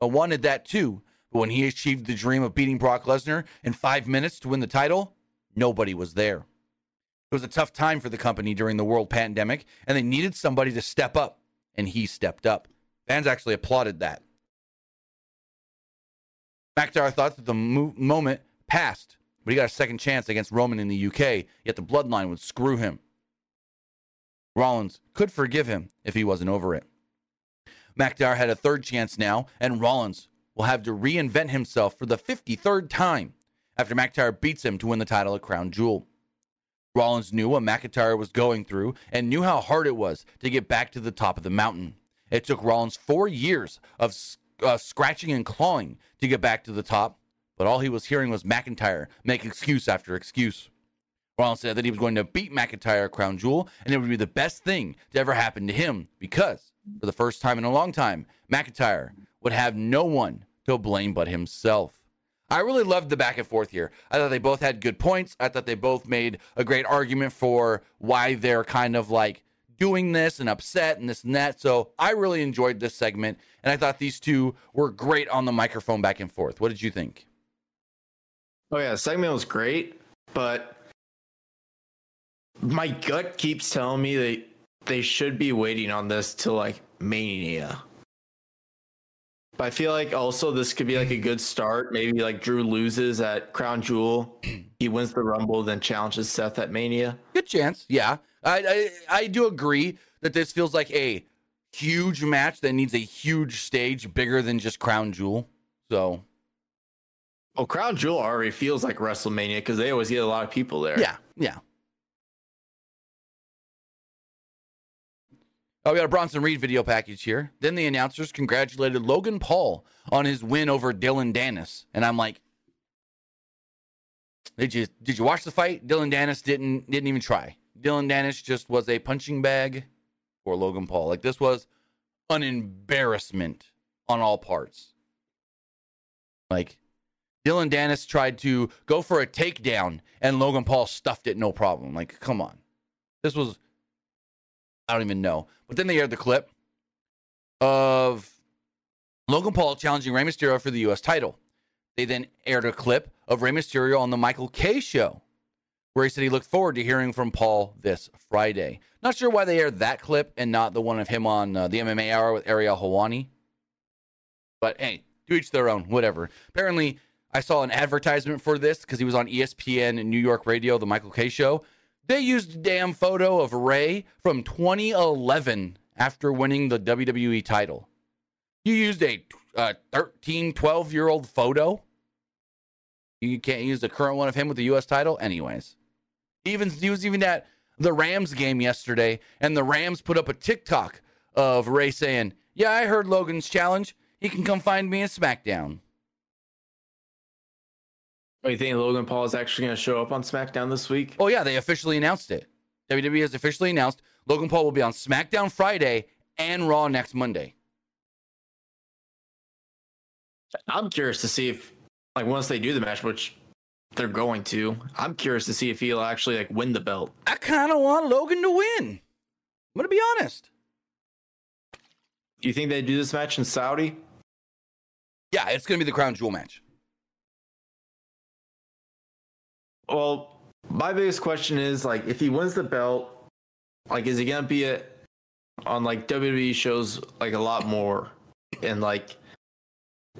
uh, wanted that too, but when he achieved the dream of beating Brock Lesnar in 5 minutes to win the title, nobody was there. It was a tough time for the company during the world pandemic, and they needed somebody to step up, and he stepped up. Fans actually applauded that. McIntyre thought that the mo- moment passed, but he got a second chance against Roman in the UK, yet the bloodline would screw him. Rollins could forgive him if he wasn't over it. McIntyre had a third chance now, and Rollins will have to reinvent himself for the 53rd time after McIntyre beats him to win the title at Crown Jewel. Rollins knew what McIntyre was going through and knew how hard it was to get back to the top of the mountain. It took Rollins four years of uh, scratching and clawing to get back to the top, but all he was hearing was McIntyre make excuse after excuse. Rollins said that he was going to beat McIntyre Crown Jewel, and it would be the best thing to ever happen to him because, for the first time in a long time, McIntyre would have no one to blame but himself. I really loved the back and forth here. I thought they both had good points. I thought they both made a great argument for why they're kind of like doing this and upset and this and that. So I really enjoyed this segment, and I thought these two were great on the microphone back and forth. What did you think? Oh yeah, the segment was great, but my gut keeps telling me that they should be waiting on this till like Mania. But I feel like also this could be like a good start. Maybe like Drew loses at Crown Jewel, he wins the Rumble, then challenges Seth at Mania. Good chance, yeah. I, I I do agree that this feels like a huge match that needs a huge stage, bigger than just Crown Jewel. So, oh, Crown Jewel already feels like WrestleMania because they always get a lot of people there. Yeah, yeah. Oh, we got a Bronson Reed video package here. Then the announcers congratulated Logan Paul on his win over Dillon Danis, and I'm like, did you did you watch the fight? Dillon Danis didn't didn't even try. Dillon Danis just was a punching bag for Logan Paul. Like this was an embarrassment on all parts. Like Dillon Danis tried to go for a takedown and Logan Paul stuffed it no problem. Like, come on. This was I don't even know. But then they aired the clip of Logan Paul challenging Rey Mysterio for the US title. They then aired a clip of Rey Mysterio on the Michael Kay show, where he said he looked forward to hearing from Paul this Friday. Not sure why they aired that clip and not the one of him on uh, the MMA Hour with Ariel Helwani. But hey, do each their own, whatever. Apparently, I saw an advertisement for this because he was on ESPN New York Radio, the Michael Kay show. They used a damn photo of Rey from 2011 after winning the WWE title. You used a, a 13, 12 year old photo. You can't use the current one of him with the U.S. title, anyways. Even he was even at the Rams game yesterday, and the Rams put up a TikTok of Rey saying, "Yeah, I heard Logan's challenge. He can come find me in SmackDown." Oh, you think Logan Paul is actually going to show up on SmackDown this week? Oh yeah, they officially announced it. WWE has officially announced Logan Paul will be on SmackDown Friday and Raw next Monday. I'm curious to see if, like, once they do the match, which they're going to, I'm curious to see if he'll actually like win the belt. I kind of want Logan to win. I'm gonna be honest. Do you think they do this match in Saudi? Yeah, it's gonna be the crown jewel match. Well, my biggest question is like, if he wins the belt, like, is he gonna be a, on like WWE shows like a lot more, and like,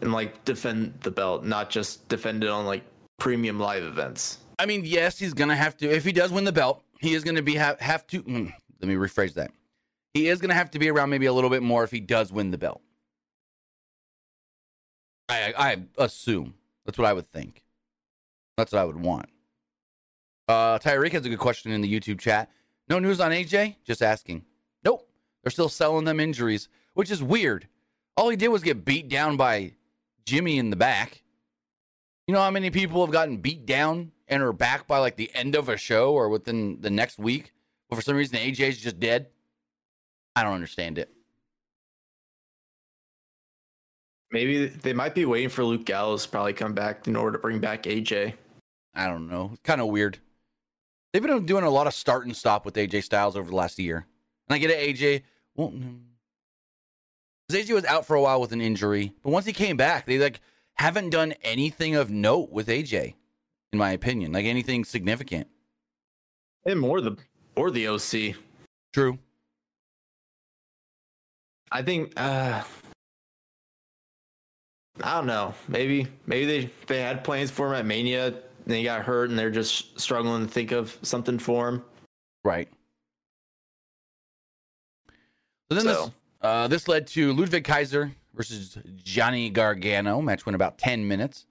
and like defend the belt, not just defend it on like premium live events? I mean, yes, he's gonna have to. If he does win the belt, he is gonna be have have to. Mm, let me rephrase that. He is gonna have to be around maybe a little bit more if he does win the belt. I I assume that's what I would think. That's what I would want. Uh, Tyreek has a good question in the YouTube chat. No news on AJ? Just asking. Nope. They're still selling them injuries, which is weird. All he did was get beat down by Jimmy in the back. You know how many people have gotten beat down and are back by like the end of a show or within the next week? But for some reason, AJ's just dead. I don't understand it. Maybe they might be waiting for Luke Gallows to probably come back in order to bring back AJ. I don't know. It's kind of weird. They've been doing a lot of start and stop with AJ Styles over the last year. And I get it, AJ. Well, because AJ was out for a while with an injury, but once he came back, they like haven't done anything of note with AJ, in my opinion, like anything significant. And more the or the OC. True. I think uh I don't know. Maybe maybe they they had plans for him at Mania, and he got hurt, and they're just struggling to think of something for him. Right. So then So- this uh, this led to Ludwig Kaiser versus Johnny Gargano. Match went about ten minutes.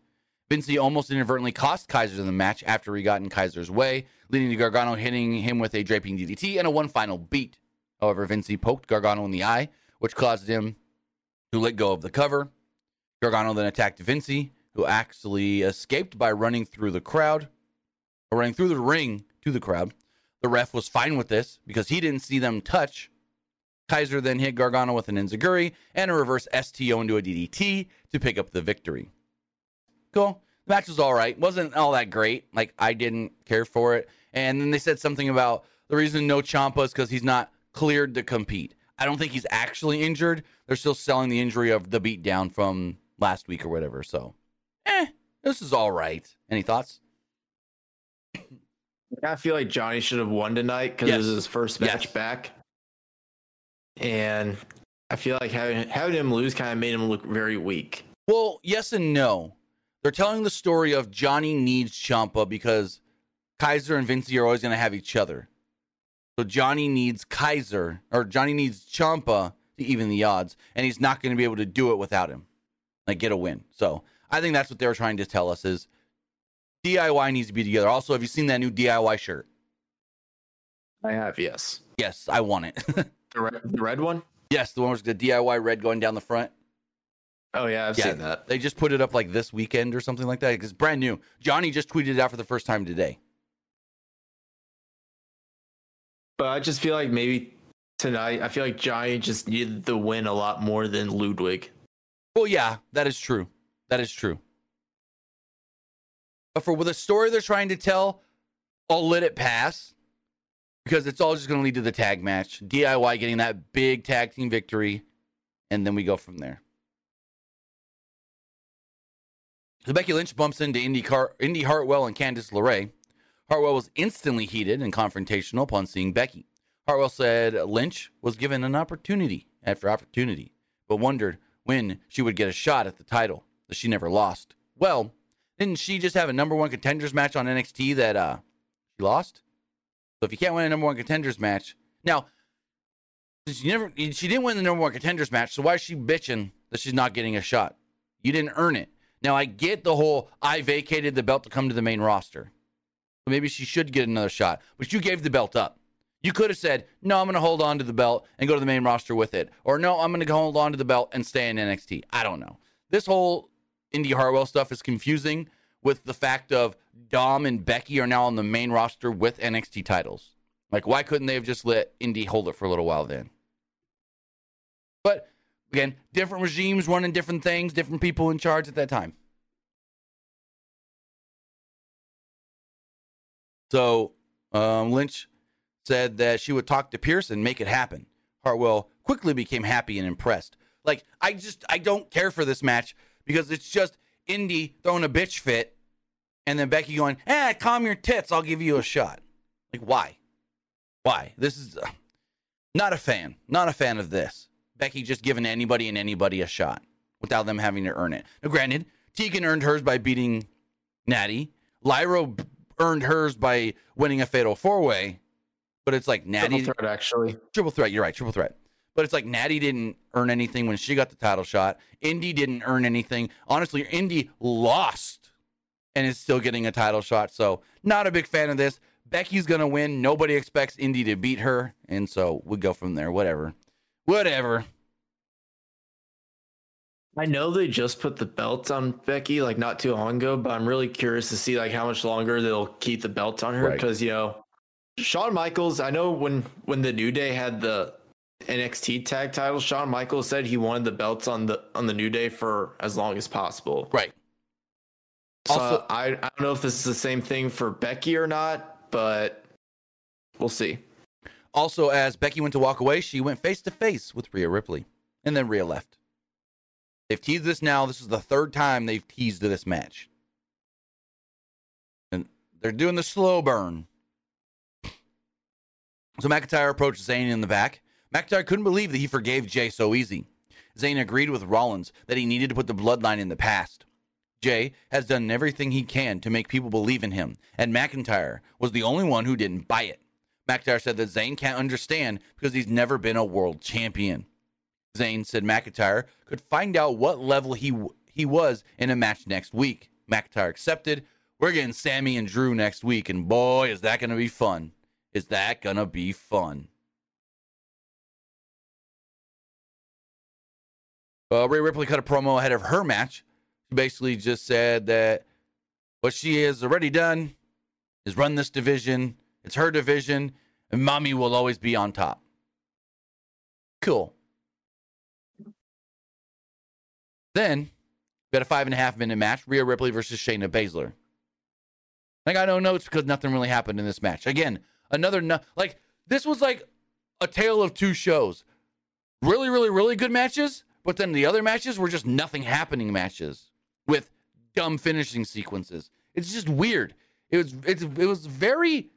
Vinci almost inadvertently cost Kaiser the match after he got in Kaiser's way, leading to Gargano hitting him with a draping DDT and a one final beat. However, Vinci poked Gargano in the eye, which caused him to let go of the cover. Gargano then attacked Vinci, who actually escaped by running through the crowd, or running through the ring to the crowd. The ref was fine with this because he didn't see them touch. Kaiser then hit Gargano with an enzuigiri and a reverse STO into a DDT to pick up the victory. Cool. The match was all right. Wasn't all that great. Like, I didn't care for it. And then they said something about the reason no Ciampa is because he's not cleared to compete. I don't think he's actually injured. They're still selling the injury of the beatdown from last week or whatever. So, eh, this is all right. Any thoughts? I feel like Johnny should have won tonight because Yes. it was his first match Yes. back. And I feel like having having him lose kind of made him look very weak. Well, yes and no. They're telling the story of Johnny needs Ciampa because Kaiser and Vinci are always going to have each other. So Johnny needs Kaiser or Johnny needs Ciampa to even the odds, and he's not going to be able to do it without him. Like get a win. So I think that's what they were trying to tell us is DIY needs to be together. Also, have you seen that new DIY shirt? I have, yes. Yes, I want it. The red, the red one? yes, the one with the DIY red going down the front. Oh yeah, I've Yeah. seen that. They just put it up like this weekend or something like that. It's brand new. Johnny just tweeted it out for the first time today. But I just feel like maybe tonight, I feel like Johnny just needed the win a lot more than Ludwig. Well, yeah, that is true. That is true. But for with the story they're trying to tell, I'll let it pass because it's all just going to lead to the tag match. DIY getting that big tag team victory, and then we go from there. So Becky Lynch bumps into Indy, Car- Indy Hartwell and Candice LeRae. Hartwell was instantly heated and confrontational upon seeing Becky. Hartwell said Lynch was given an opportunity after opportunity, but wondered when she would get a shot at the title that she never lost. Well, didn't she just have a number one contenders match on NXT that uh she lost? So if you can't win a number one contenders match, now she never she didn't win the number one contenders match, so why is she bitching that she's not getting a shot? You didn't earn it. Now I get the whole I vacated the belt to come to the main roster. So maybe she should get another shot, but you gave the belt up. You could have said, "No, I'm going to hold on to the belt and go to the main roster with it," or "No, I'm going to hold on to the belt and stay in NXT." I don't know. This whole Indy Hartwell stuff is confusing with the fact of Dom and Becky are now on the main roster with NXT titles. Like, why couldn't they have just let Indy hold it for a little while then? But again, different regimes running different things, different people in charge at that time. So um, Lynch said that she would talk to Pearce and make it happen. Hartwell quickly became happy and impressed. Like, I just, I don't care for this match because it's just Indy throwing a bitch fit and then Becky going, eh, calm your tits. I'll give you a shot. Like, why? Why? This is uh, not a fan. Not a fan of this. Becky just giving anybody and anybody a shot without them having to earn it. Now, granted, Tegan earned hers by beating Natty. Lyra earned hers by winning a fatal four way, but it's like Natty Triple threat, actually. triple threat. You're right, triple threat. But it's like Natty didn't earn anything when she got the title shot. Indy didn't earn anything. Honestly, Indy lost and is still getting a title shot. So not a big fan of this. Becky's gonna win. Nobody expects Indy to beat her, and so we go from there. Whatever, whatever. I know they just put the belt on Becky like not too long ago, but I'm really curious to see like how much longer they'll keep the belt on her Right. because you know Shawn Michaels. I know when when the New Day had the NXT tag title, Shawn Michaels said he wanted the belts on the on the New Day for as long as possible. Right. So Also- I I don't know if this is the same thing for Becky or not, but we'll see. Also, as Becky went to walk away, she went face to face with Rhea Ripley, and then Rhea left. They've teased this now. This is the third time they've teased this match. And they're doing the slow burn. So McIntyre approached Zayn in the back. McIntyre couldn't believe that he forgave Jey so easy. Zayn agreed with Rollins that he needed to put the bloodline in the past. Jey has done everything he can to make people believe in him, and McIntyre was the only one who didn't buy it. McIntyre said that Zayn can't understand because he's never been a world champion. Zayn said McIntyre could find out what level he he was in a match next week. McIntyre accepted. We're getting Sami and Drew next week, and boy, is that going to be fun! Is that going to be fun? Uh, Rhea Ripley cut a promo ahead of her match. She basically just said that what she has already done is run this division. It's her division, and mommy will always be on top. Cool. Then we had a five and a half minute match Rhea Ripley versus Shayna Baszler. I got no notes because nothing really happened in this match. Again, another no- like this was like a tale of two shows. Really, really, really good matches, but then the other matches were just nothing happening matches with dumb finishing sequences. It's just weird. It was it's, it was very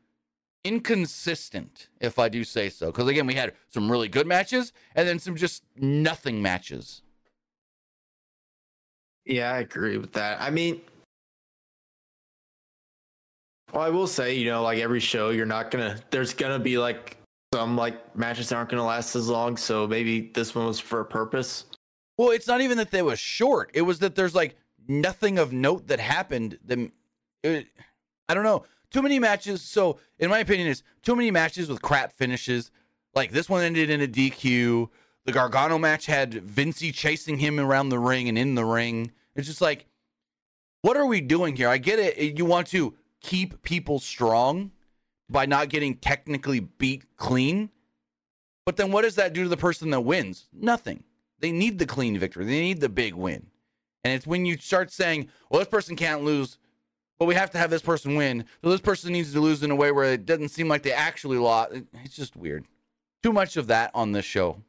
inconsistent, if I do say so. Because again, we had some really good matches and then some just nothing matches. Yeah, I agree with that. I mean, well, I will say, you know, like every show, you're not gonna. There's gonna be like some like matches that aren't gonna last as long. So maybe this one was for a purpose. Well, it's not even that they was short. It was that there's like nothing of note that happened. Then, uh, I don't know. Too many matches. So, in my opinion, is too many matches with crap finishes. Like this one ended in a DQ. The Gargano match had Vinci chasing him around the ring and in the ring. It's just like, what are we doing here? I get it. Eh, you want to keep people strong by not getting technically beat clean. But then what does that do to the person that wins? Nothing. They need the clean victory. They need the big win. And it's when you start saying, well, this person can't lose, but we have to have this person win. So this person needs to lose in a way where it doesn't seem like they actually lost. It's just weird. Too much of that on this show.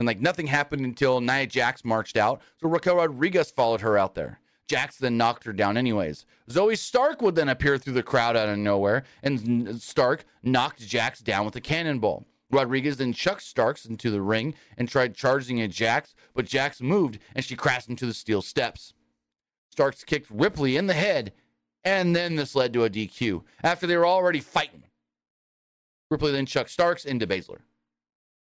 And like nothing happened until Nia Jax marched out. So Raquel Rodriguez followed her out there. Jax then knocked her down anyways. Zoey Stark would then appear through the crowd out of nowhere, and Stark knocked Jax down with a cannonball. Rodriguez then chucked Starks into the ring and tried charging at Jax, but Jax moved and she crashed into the steel steps. Starks kicked Ripley in the head, and then this led to a DQ after they were already fighting. Ripley then chucked Starks into Baszler.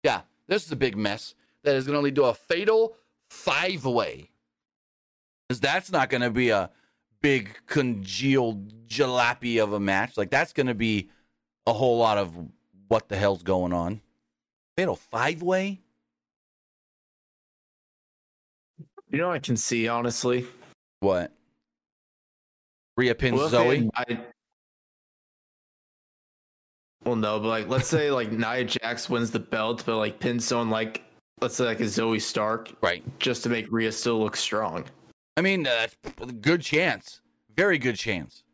Yeah, this is a big mess that is going to lead to a fatal five way. Because that's not going to be a big congealed jalopy of a match. Like, that's going to be a whole lot of what the hell's going on. Fatal five way? You know, I can see, honestly. What? Rhea pins well, Zoey? I, well, no, but like, let's say like Nia Jax wins the belt, but like pins someone like, let's say like a Zoey Stark, right? Just to make Rhea still look strong. I mean, uh, good chance, very good chance.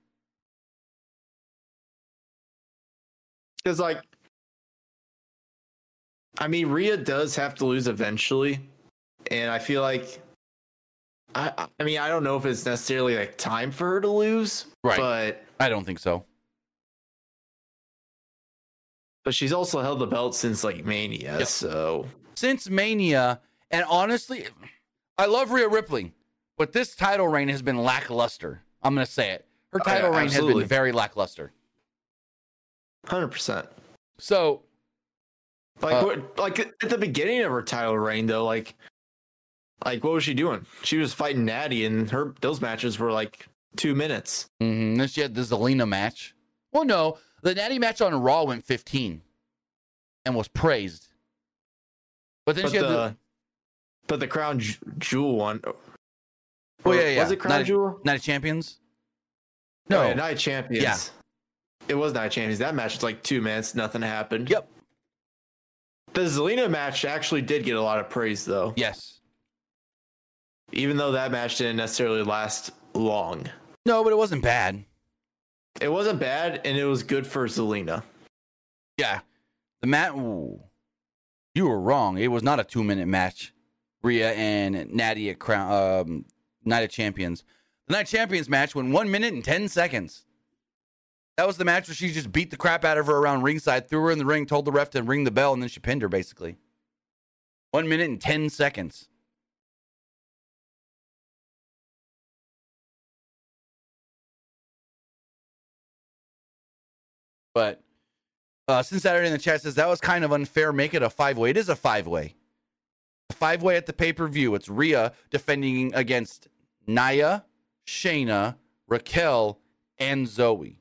Because like, I mean, Rhea does have to lose eventually, and I feel like, I I mean, I don't know if it's necessarily like time for her to lose, right? But I don't think so. But she's also held the belt since like Mania, yep. so since Mania, and honestly, I love Rhea Ripley, but this title reign has been lackluster. I'm gonna say it. Her oh, title oh, yeah, reign absolutely. has been very lackluster. Hundred percent. So, like, uh, what, like at the beginning of her title reign, though, like, like what was she doing? She was fighting Natty, and her those matches were like two minutes. Mm-hmm. Then she had the Zelina match. Well, no, the Natty match on Raw went 15 and was praised. But then but she had the, the, but the Crown Jewel one. Oh yeah, yeah. Was it Crown Night, Jewel? Night of Champions. No, oh, yeah, Night of Champions. Yeah, it was Night of Champions. That match was like two minutes. Nothing happened. Yep. The Zelina match actually did get a lot of praise, though. Yes. Even though that match didn't necessarily last long. No, but it wasn't bad. It wasn't bad, and it was good for Zelina. Yeah, the mat. Ooh, you were wrong. It was not a two minute match. Rhea and Natty at Crown um, Night of Champions. The Night of Champions match went one minute and ten seconds. That was the match where she just beat the crap out of her around ringside, threw her in the ring, told the ref to ring the bell, and then she pinned her basically. One minute and ten seconds. But uh, since Saturday in the chat says that was kind of unfair, make it a five way. It is a five way. Five way at the pay per view. It's Rhea defending against Nia, Shayna, Raquel, and Zoe.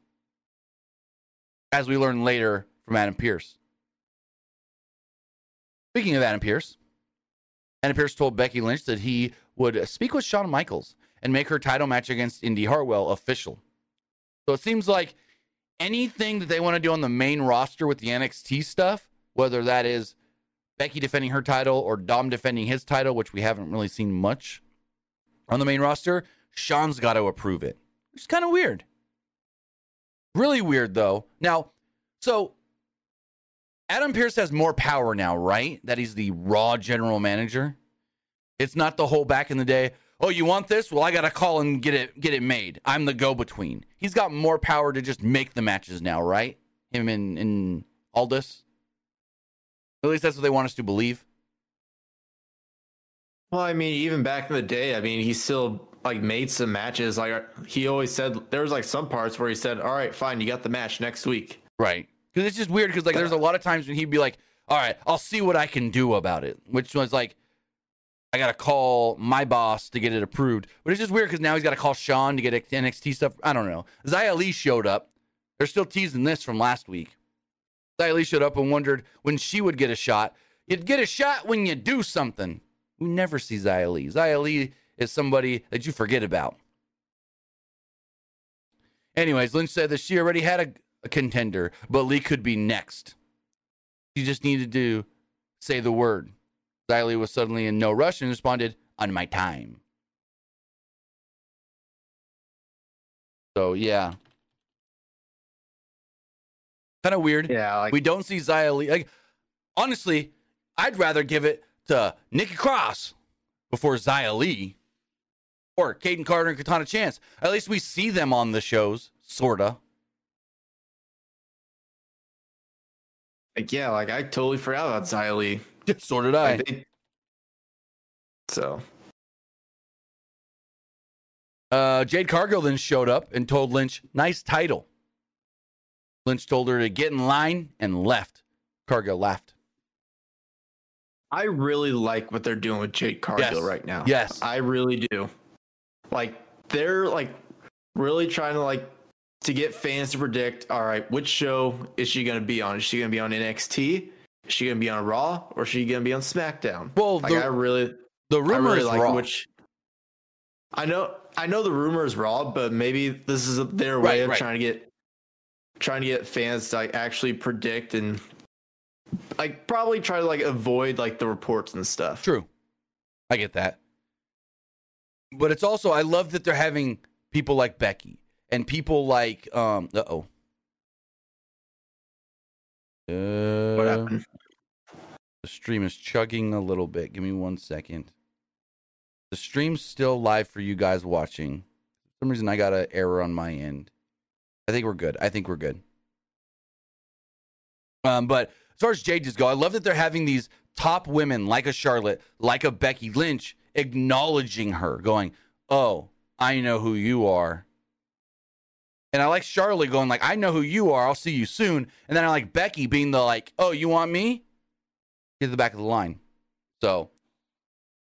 As we learn later from Adam Pearce. Speaking of Adam Pearce, Adam Pearce told Becky Lynch that he would speak with Shawn Michaels and make her title match against Indy Hartwell official. So it seems like anything that they want to do on the main roster with the NXT stuff, whether that is Becky defending her title or Dom defending his title, which we haven't really seen much on the main roster, Shawn's got to approve it, which is kind of weird. Really weird, though. Now, so Adam Pearce has more power now, right? That he's the Raw general manager. It's not the whole back in the day. Oh, you want this? Well, I got to call and get it get it made. I'm the go between. He's got more power to just make the matches now, right? Him and and Aldis. At least that's what they want us to believe. Well, I mean, even back in the day, I mean, he still like made some matches. Like he always said, there was like some parts where he said, "All right, fine, you got the match next week." Right. Because it's just weird. Because like, there's a lot of times when he'd be like, "All right, I'll see what I can do about it," which was like, I got to call my boss to get it approved. But it's just weird because now he's got to call Shawn to get NXT stuff. I don't know. Xia Li showed up. They're still teasing this from last week. Xia Li showed up and wondered when she would get a shot. You'd get a shot when you do something. We never see Xia Li. Xia Li is somebody that you forget about. Anyways, Lynch said that she already had a, a contender, but Li could be next. She just needed to say the word. Xia Li was suddenly in no rush and responded, on my time. So, yeah. Kind of weird. Yeah, like we don't see Li. Like, honestly, I'd rather give it to Nikki Cross before Li or Kayden Carter and Katana Chance. At least we see them on the shows, sorta. like, yeah, like I totally forgot about Li. so did I. Like, they- so Uh, Jade Cargill then showed up and told Lynch, nice title. Lynch told her to get in line and left. Cargill laughed. I really like what they're doing with Jade Cargill Yes. right now. Yes. I really do. Like they're like really trying to like to get fans to predict. All right, which show is she going to be on? Is she going to be on NXT? Is she going to be on Raw or is she going to be on SmackDown? Well, Like the, I really, the rumor really is like Raw. which. I know, I know the rumor is Raw, but maybe this is their Right, way of right. trying to get, trying to get fans to like actually predict and, like probably try to like avoid like the reports and stuff. True. I get that. But it's also I love that they're having people like Becky and people like um uh-oh. Uh, What happened? The stream is chugging a little bit. Give me one second. The stream's still live for you guys watching. For some reason I got an error on my end. I think we're good. I think we're good. Um, but as far as Jades go, I love that they're having these top women like a Charlotte, like a Becky Lynch, acknowledging her, going, "Oh, I know who you are." And I like Charlotte going like, "I know who you are. I'll see you soon." And then I like Becky being the like, "Oh, you want me?" Get to the back of the line. So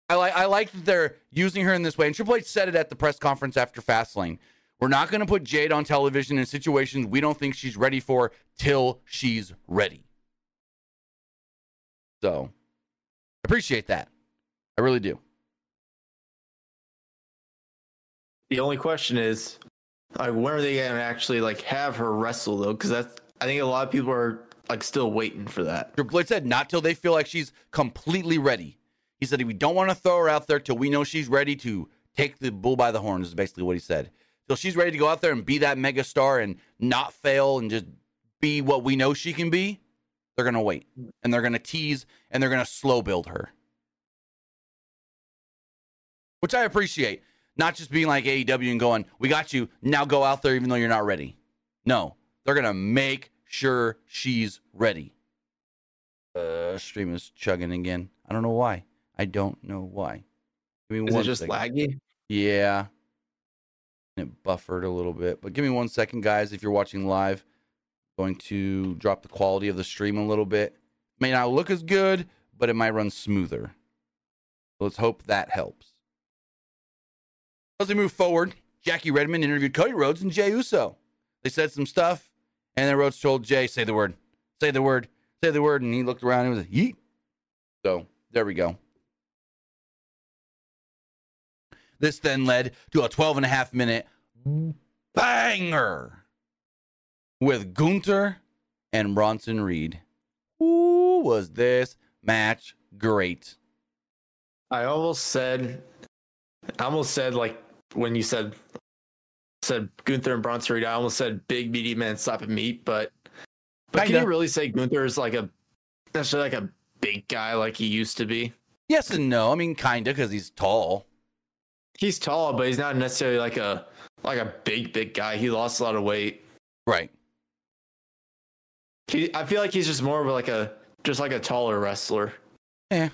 I like I like that they're using her in this way. And Triple H said it at the press conference after Fastlane. We're not going to put Jade on television in situations we don't think she's ready for till she's ready. So I appreciate that. I really do. The only question is, like, when are they gonna actually like have her wrestle though? Because that's I think a lot of people are like still waiting for that. Triple H said not till they feel like she's completely ready. He said we don't want to throw her out there till we know she's ready to take the bull by the horns. Is basically what he said. Till she's ready to go out there and be that mega star and not fail and just be what we know she can be. They're to wait and they're to tease and they're to slow build her. Which I appreciate. Not just being like AEW and going, we got you, now go out there even though you're not ready. No, they're going to make sure she's ready. Uh, stream is chugging again. I don't know why. I don't know why. Give me is one it just second. laggy? Yeah. It buffered a little bit. But give me one second, guys. If you're watching live, going to drop the quality of the stream a little bit. May not look as good, but it might run smoother. Let's hope that helps. As we move forward, Jackie Redmond interviewed Cody Rhodes and Jey Uso. They said some stuff, and then Rhodes told Jay, "Say the word, say the word, say the word," and he looked around and was like, "Yeet." So there we go. This then led to a 12 and a half minute banger with Gunther and Bronson Reed. Who was this match great? I almost said, I almost said like when you said said Gunther and Bronson Reed, I almost said big meaty man slapping meat, but but Kinda. can you really say Gunther is like a necessarily like a big guy like he used to be? Yes and no. I mean, kinda because he's tall. He's tall, but he's not necessarily like a like a big big guy. He lost a lot of weight. Right. He, I feel like he's just more of like a just like a taller wrestler. Yeah.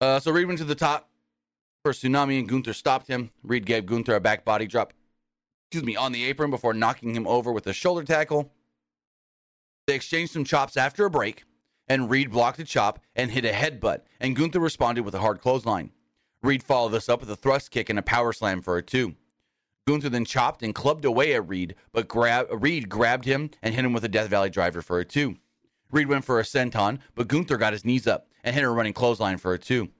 Uh, so Reed went to the top for Tsunami and Gunther stopped him. Reed gave Gunther a back body drop, excuse me, on the apron before knocking him over with a shoulder tackle. They exchanged some chops after a break, and Reed blocked a chop and hit a headbutt, and Gunther responded with a hard clothesline. Reed followed this up with a thrust kick and a power slam for a two. Gunther then chopped and clubbed away at Reed, but Reed grabbed him and hit him with a Death Valley driver for a two. Reed went for a senton, but Gunther got his knees up and hit a running clothesline for a two.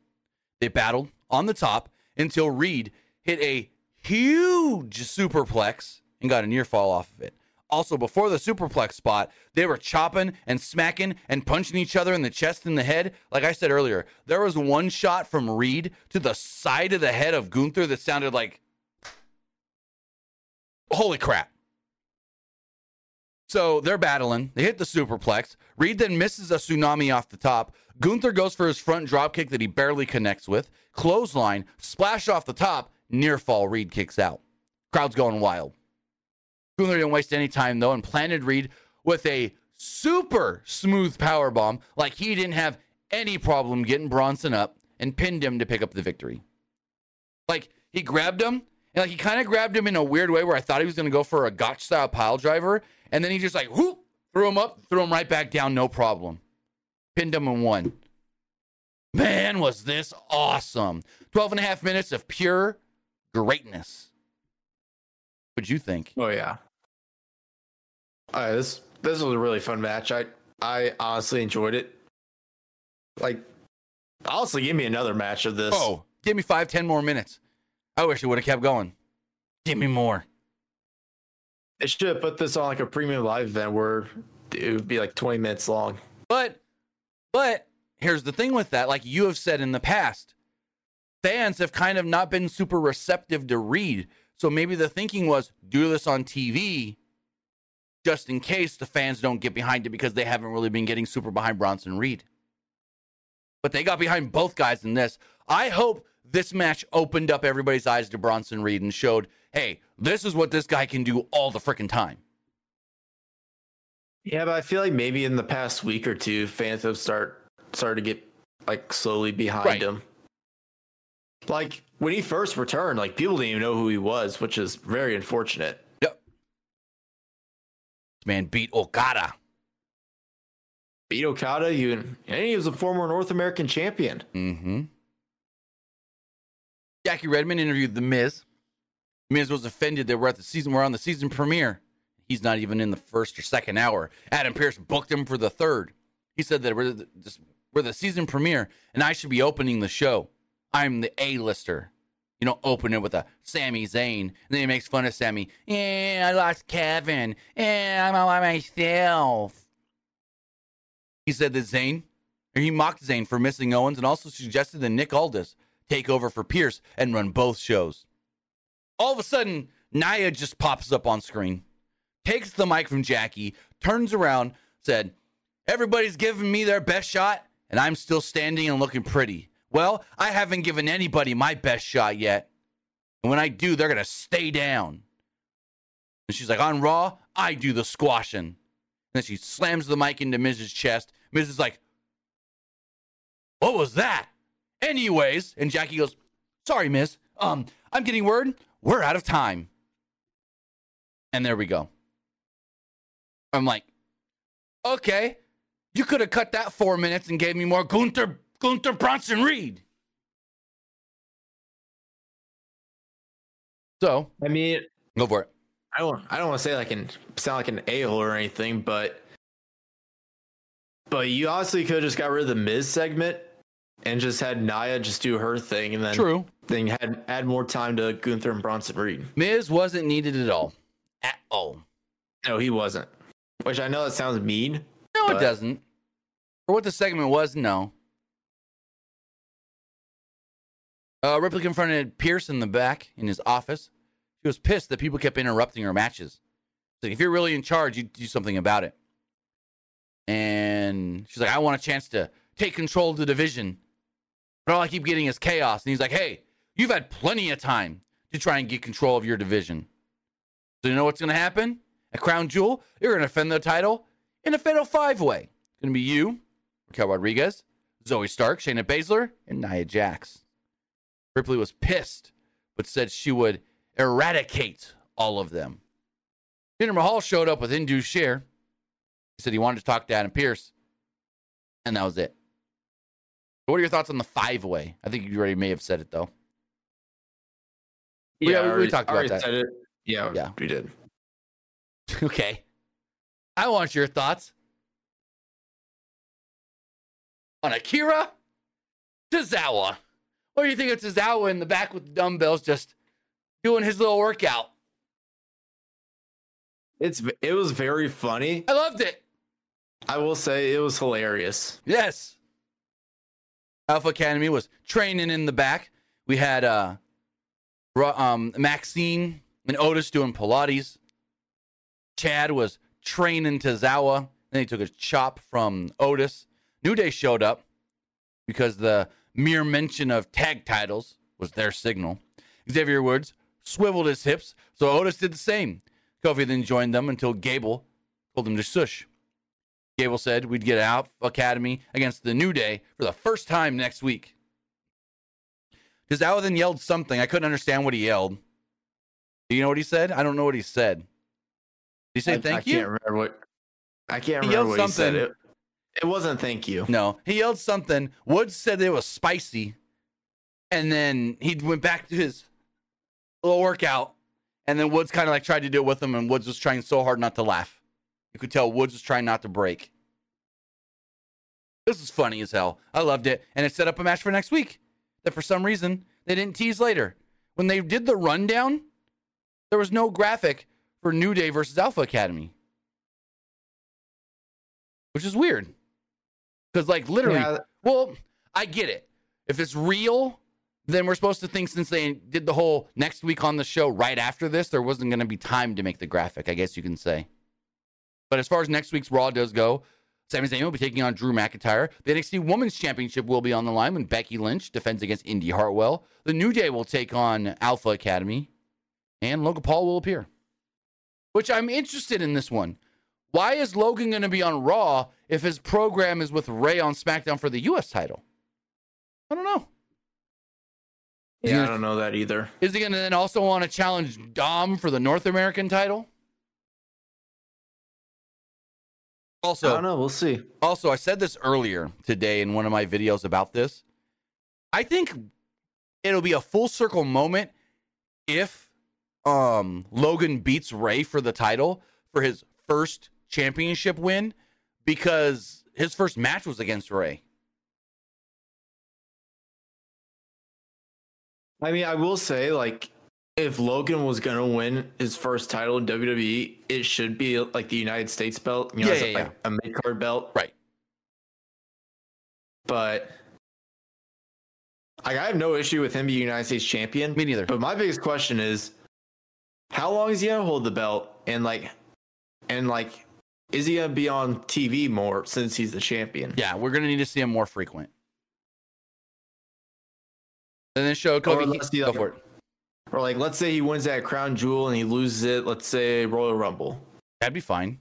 They battled on the top until Reed hit a huge superplex and got a near fall off of it. Also, before the superplex spot, they were chopping and smacking and punching each other in the chest and the head. Like I said earlier, there was one shot from Reed to the side of the head of Gunther that sounded like Holy crap. So they're battling. They hit the superplex. Reed then misses a tsunami off the top. Gunther goes for his front dropkick that he barely connects with. Clothesline, splash off the top, near fall. Reed kicks out. Crowd's going wild. Gunther didn't waste any time though and planted Reed with a super smooth power bomb, like he didn't have any problem getting Bronson up and pinned him to pick up the victory. Like he grabbed him and like he kind of grabbed him in a weird way where I thought he was to go for a gotch style pile driver. And then he just like, whoop, threw him up, threw him right back down, no problem. Pinned him and won. Man, was this awesome. 12 and a half minutes of pure greatness. What'd you think? Oh, yeah. Right, this this was a really fun match. I I honestly enjoyed it. Like, honestly, give me another match of this. Oh, give me five, ten more minutes. I wish it would have kept going. Give me more. They should have put this on like a premium live event where it would be like 20 minutes long. But, but here's the thing with that. Like you have said in the past, fans have kind of not been super receptive to Reed. So maybe the thinking was do this on TV just in case the fans don't get behind it because they haven't really been getting super behind Bronson Reed. But they got behind both guys in this. I hope this match opened up everybody's eyes to Bronson Reed and showed, hey, this is what this guy can do all the freaking time. Yeah, but I feel like maybe in the past week or two, fans have start started to get like slowly behind right. him. Like when he first returned, like people didn't even know who he was, which is very unfortunate. Yep. This man beat Okada. Beat Okada, you and he was a former North American champion. Mm-hmm. Jackie Redmond interviewed The Miz. Miz was offended that we're at the season, we're on the season premiere. He's not even in the first or second hour. Adam Pearce booked him for the third. He said that we're the, we're the season premiere and I should be opening the show. I'm the A-lister. You don't open it with a Sami Zayn. And then he makes fun of Sami. Yeah, I lost Kevin. Yeah, I'm all by myself. He said that Zayn, or he mocked Zayn for missing Owens and also suggested that Nick Aldis take over for Pierce and run both shows. All of a sudden, Nia just pops up on screen, takes the mic from Jackie, turns around, said, Everybody's giving me their best shot, and I'm still standing and looking pretty. Well, I haven't given anybody my best shot yet. And when I do, they're going to stay down. And she's like, On Raw, I do the squashing. And then she slams the mic into Miz's chest. Miz is like, What was that? Anyways, and Jackie goes, Sorry, Miz. Um, I'm getting word. We're out of time. And there we go. I'm like, okay, you could have cut that four minutes and gave me more Gunther Gunther Bronson Reed. So I mean, go for it. I don't. I don't want to say like an sound like an a hole or anything, but but you honestly could have just got rid of the Miz segment and just had Nia just do her thing, and then True. Then had add more time to Gunther and Bronson Reed. Miz wasn't needed at all. At all. No, he wasn't. Which I know that sounds mean. No, it doesn't. For what the segment was, no. Uh, Ripley confronted Pearce in the back in his office. She was pissed that people kept interrupting her matches. So if you're really in charge, you do something about it. And she's like, I want a chance to take control of the division. But all I keep getting is chaos. And he's like, hey, you've had plenty of time to try and get control of your division. So you know what's going to happen? Crown Jewel, you're going to defend the title in a fatal five way. It's going to be you, Raquel Rodriguez, Zoey Stark, Shayna Baszler, and Nia Jax. Ripley was pissed, but said she would eradicate all of them. Jinder Mahal showed up with Indus Sher. He said he wanted to talk to Adam Pearce, and that was it. What are your thoughts on the five way? I think you already may have said it though. Yeah, we- we already- talked about already that. said it. Yeah, Yeah. we did. okay. I want your thoughts on Akira Tozawa. What do you think of Tozawa in the back with the dumbbells just doing his little workout? It's it was very funny. I loved it. I will say it was hilarious. Yes. Alpha Academy was training in the back. We had uh um Maxine and Otis doing Pilates. Chad was training Tozawa. Then he took a chop from Otis. New Day showed up because the mere mention of tag titles was their signal. Xavier Woods swiveled his hips, so Otis did the same. Kofi then joined them until Gable told him to shush. Gable said we'd get out Academy against the New Day for the first time next week. Tozawa then yelled something. I couldn't understand what he yelled. Do you know what he said? I don't know what he said. Did he say I, thank I you? I can't remember what. I can't He remember yelled what he said. something. It, it wasn't thank you. No, he yelled something. Woods said it was spicy, and then he went back to his little workout, and then Woods kind of like tried to do it with him, and Woods was trying so hard not to laugh. You could tell Woods was trying not to break. This is funny as hell. I loved it, and it set up a match for next week. That for some reason they didn't tease later. When they did the rundown, there was no graphic for New Day versus Alpha Academy, which is weird. Because like literally, Yeah. well, I get it. If it's real, then we're supposed to think since they did the whole next week on the show right after this, there wasn't going to be time to make the graphic, I guess you can say. But as far as next week's Raw does go, Sami Zayn will be taking on Drew McIntyre. The NXT Women's Championship will be on the line when Becky Lynch defends against Indy Hartwell. The New Day will take on Alpha Academy, and Logan Paul will appear. Which I'm interested in this one. Why is Logan going to be on Raw if his program is with Rey on SmackDown for the U.S. title? I don't know. Is he Yeah, I don't know that either. Is he going to then also want to challenge Dom for the North American title? Also, I don't know. We'll see. also, I said this earlier today in one of my videos about this. I think it'll be a full circle moment if um Logan beats Rey for the title for his first championship win because his first match was against Rey. I mean, I will say, like, if Logan was gonna win his first title in WWE, it should be like the United States belt. You know, Yeah, yeah, like a mid card belt. Right. But like, I have no issue with him being United States champion. Me neither. But my biggest question is, how long is he gonna hold the belt? And like, and like, is he gonna be on TV more since he's the champion? Yeah, we're gonna need to see him more frequent. And then show Kofi. unless he, Go like, for it. Or like, let's say he wins that crown jewel and he loses it. Let's say Royal Rumble. That'd be fine.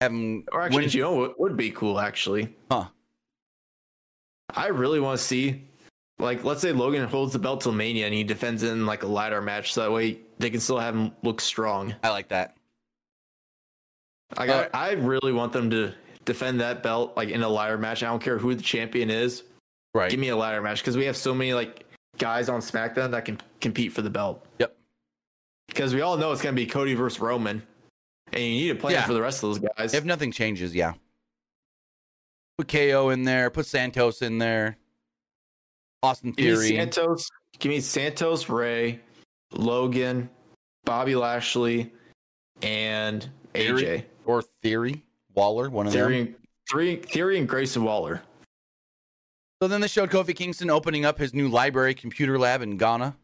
Have him Or actually, win- you know what would be cool? Actually, Huh. I really want to see, like, let's say Logan holds the belt till Mania and he defends it in like a ladder match, so that way they can still have him look strong. I like that. Like, Uh, I, I really want them to defend that belt like in a ladder match. I don't care who the champion is. Right. Give me a ladder match because we have so many like guys on SmackDown that can compete for the belt. Yep. Because we all know it's gonna be Cody versus Roman, and you need a plan Yeah. for the rest of those guys. If nothing changes, yeah. Put KO in there. Put Santos in there. Austin give me Santos. Give me Santos, Rey, Logan, Bobby Lashley, and AJ. Theory or Theory. Waller, one of them. Theory, Theory, Theory, and Grayson Waller. So then they showed Kofi Kingston opening up his new library computer lab in Ghana.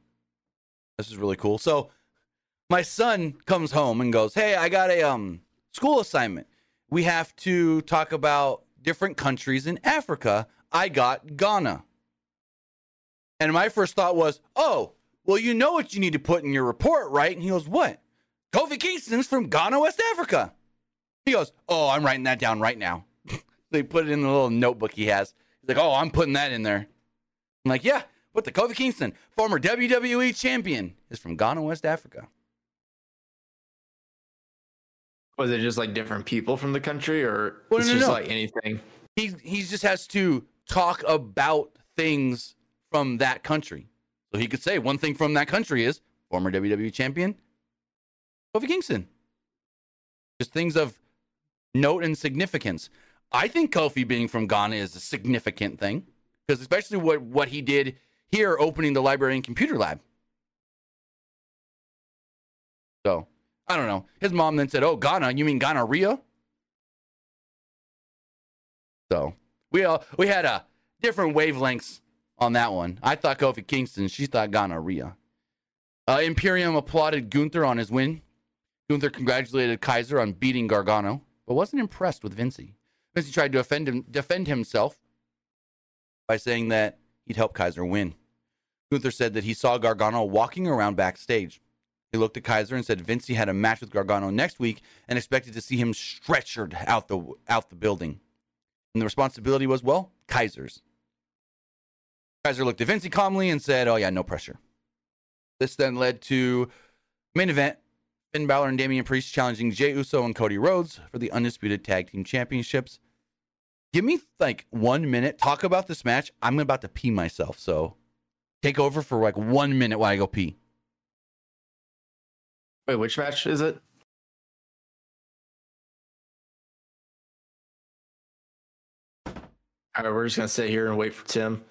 This is really cool. So my son comes home and goes, "Hey, I got a um school assignment. We have to talk about different countries in Africa. I got Ghana." And my first thought was, "Oh, well, you know what you need to put in your report, right?" And he goes, "What?" Kofi Kingston's from Ghana, West Africa. He goes, "Oh, I'm writing that down right now." they put it in the little notebook he has. He's like, "Oh, I'm putting that in there." I'm like, "Yeah, put the Kofi Kingston, former WWE champion, is from Ghana, West Africa." Was it just like different people from the country, or Well, it's no, just no. like anything? He he just has to talk about things from that country. So he could say one thing from that country is former WWE champion Kofi Kingston. Just things of note and significance. I think Kofi being from Ghana is a significant thing because especially what what he did here opening the library and computer lab. So, I don't know. His mom then said, "Oh, Ghana, you mean gonorrhea?" So, we all we had a different wavelengths on that one. I thought Kofi Kingston, she thought gonorrhea. Uh, Imperium applauded Gunther on his win. Gunther congratulated Kaiser on beating Gargano, but wasn't impressed with Vinci. Vinci tried to him, defend himself by saying that he'd help Kaiser win. Gunther said that he saw Gargano walking around backstage. He looked at Kaiser and said Vinci had a match with Gargano next week and expected to see him stretchered out the out the building. And the responsibility was, well, Kaiser's. Kaiser looked at Vinci calmly and said, Oh, yeah, no pressure. This then led to main event Finn Balor and Damian Priest challenging Jey Uso and Cody Rhodes for the undisputed tag team championships. Give me like one minute. Talk about this match. I'm about to pee myself. So take over for like one minute while I go pee. Wait, which match is it? All right, we're just gonna sit here and wait for Tim.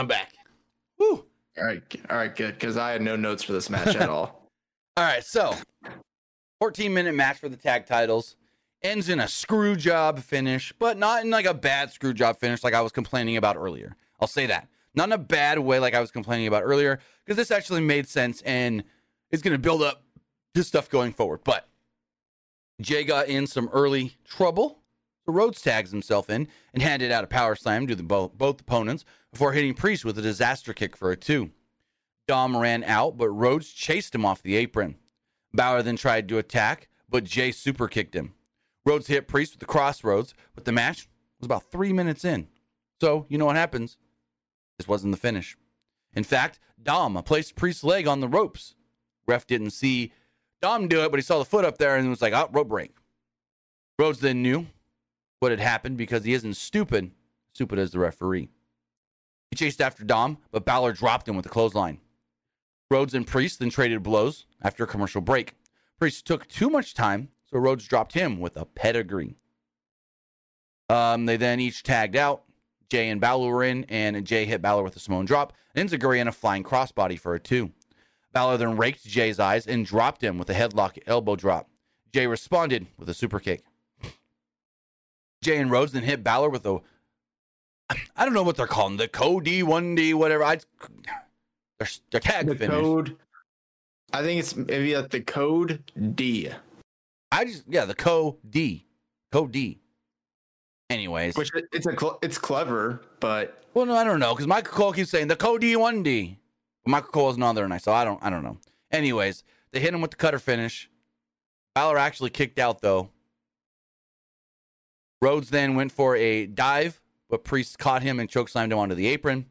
I'm back. Woo. All right. All right. good. Because I had no notes for this match at all. All right, so 14 minute match for the tag titles ends in a screw job finish, but not in like a bad screw job finish like I was complaining about earlier. I'll say that. Not in a bad way like I was complaining about earlier, because this actually made sense and is going to build up to stuff going forward. But Jey got in some early trouble. So Rhodes tags himself in and handed out a power slam to the bo- both opponents before hitting Priest with a disaster kick for a two. Dom ran out, but Rhodes chased him off the apron. Balor then tried to attack, but Jey super kicked him. Rhodes hit Priest with the crossroads, but the match was about three minutes in. So, you know what happens? This wasn't the finish. In fact, Dom placed Priest's leg on the ropes. Ref didn't see Dom do it, but he saw the foot up there and was like, oh, rope break. Rhodes then knew what had happened because he isn't stupid, stupid as the referee. He chased after Dom, but Balor dropped him with a clothesline. Rhodes and Priest then traded blows after a commercial break. Priest took too much time, so Rhodes dropped him with a pedigree. Um, they then each tagged out. Jey and Balor were in, and Jey hit Balor with a Samoan drop, and Enzuigiri and a flying crossbody for a two. Balor then raked Jey's eyes and dropped him with a headlock elbow drop. Jey responded with a super kick. Jey and Rhodes then hit Balor with a I don't know what they're calling the code D one D whatever. I they're, they're tag the finish. code. I think it's maybe like the code D, I just yeah the code D Code D. Anyways, which it's a cl- it's clever, but well no I don't know because Michael Cole keeps saying the code D one D. Michael Cole is not there tonight, so I don't I don't know. Anyways, they hit him with the cutter finish. Balor actually kicked out though. Rhodes then went for a dive, but Priest caught him and chokeslammed him onto the apron.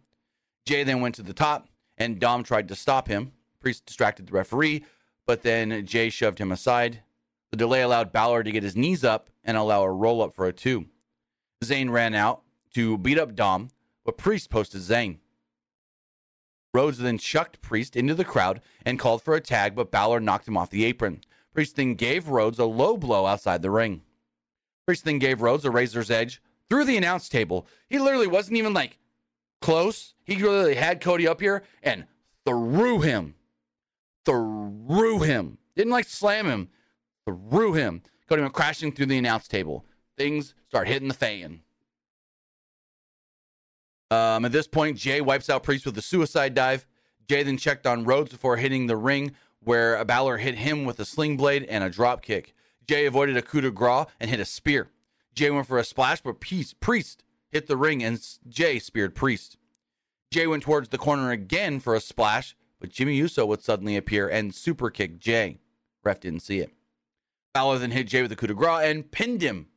Jey then went to the top, and Dom tried to stop him. Priest distracted the referee, but then Jey shoved him aside. The delay allowed Balor to get his knees up and allow a roll up for a two. Zayn ran out to beat up Dom, but Priest posted Zayn. Rhodes then chucked Priest into the crowd and called for a tag, but Balor knocked him off the apron. Priest then gave Rhodes a low blow outside the ring. Priest then gave Rhodes a razor's edge through the announce table. He literally wasn't even like close. He literally had Cody up here and threw him. Threw him. Didn't like slam him. Threw him. Cody went crashing through the announce table. Things start hitting the fan. Um, at this point, Jey wipes out Priest with a suicide dive. Jey then checked on Rhodes before hitting the ring, where a Balor hit him with a sling blade and a drop kick. Jey avoided a coup de grace and hit a spear. Jey went for a splash, but Priest, Priest hit the ring and Jey speared Priest. Jey went towards the corner again for a splash, but Jimmy Uso would suddenly appear and super kick Jey. Ref didn't see it. Balor then hit Jey with a coup de grace and pinned him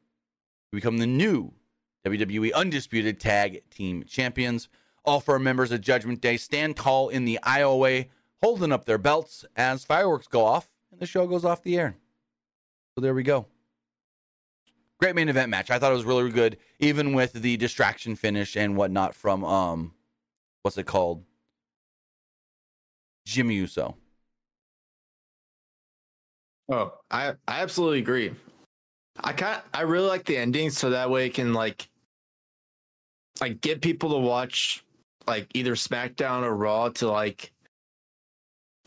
to become the new WWE Undisputed Tag Team Champions. All four members of Judgment Day stand tall in the IOA, holding up their belts as fireworks go off and the show goes off the air. So there we go. Great main event match. I thought it was really good, even with the distraction finish and whatnot from um, what's it called? Jimmy Uso. oh, I I absolutely agree. I kind I really like the ending, so that way it can like like get people to watch like either SmackDown or Raw to like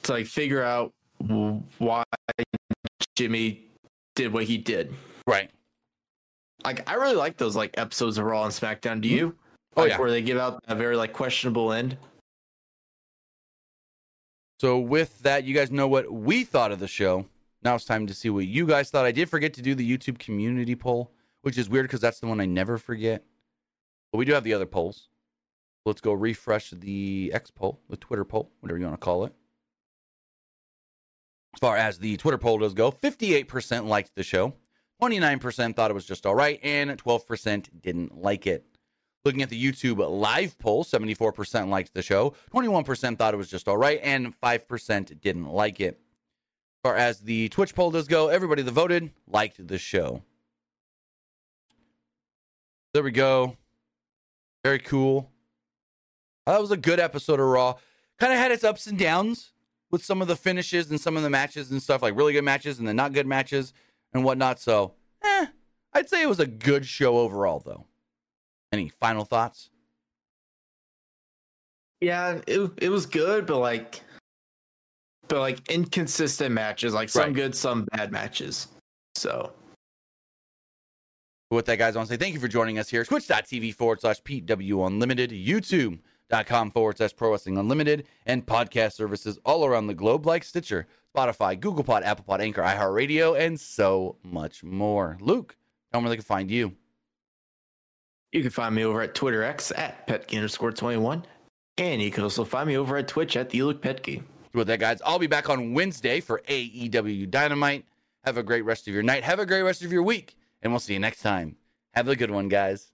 to like figure out why Jimmy did what he did. Right. Like I really like those like episodes of Raw and SmackDown. Do mm-hmm. you? Oh, Like, yeah. Where they give out a very like questionable end. So with that, you guys know what we thought of the show. Now it's time to see what you guys thought. I did forget to do the YouTube community poll, which is weird because that's the one I never forget. But we do have the other polls. Let's go refresh the X poll, the Twitter poll, whatever you want to call it. As far as the Twitter poll does go, 58% liked the show, 29% thought it was just all right, and 12% didn't like it. Looking at the YouTube live poll, 74% liked the show, 21% thought it was just all right, and 5% didn't like it. As far as the Twitch poll does go, everybody that voted liked the show. There we go. Very cool. That was a good episode of Raw. Kind of had its ups and downs with some of the finishes and some of the matches and stuff, like really good matches and then not good matches and whatnot. So, eh, I'd say it was a good show overall, though. Any final thoughts? Yeah, it it was good, but like, but like inconsistent matches. Like some Right. good, some bad matches. So with that, guys, I want to say thank you for joining us here. Twitch.tv forward slash PW Unlimited, YouTube.com forward slash Pro Wrestling Unlimited, and podcast services all around the globe like Stitcher, Spotify, Google Pod, Apple Pod, Anchor, iHeartRadio, and so much more. Luke, tell them where they can find you. you can find me over at Twitter X at petking underscore twenty one. And you can also find me over at Twitch at the Luke Petke. With that, guys, I'll be back on Wednesday for AEW Dynamite. Have a great rest of your night. Have a great rest of your week. And we'll see you next time. Have a good one, guys.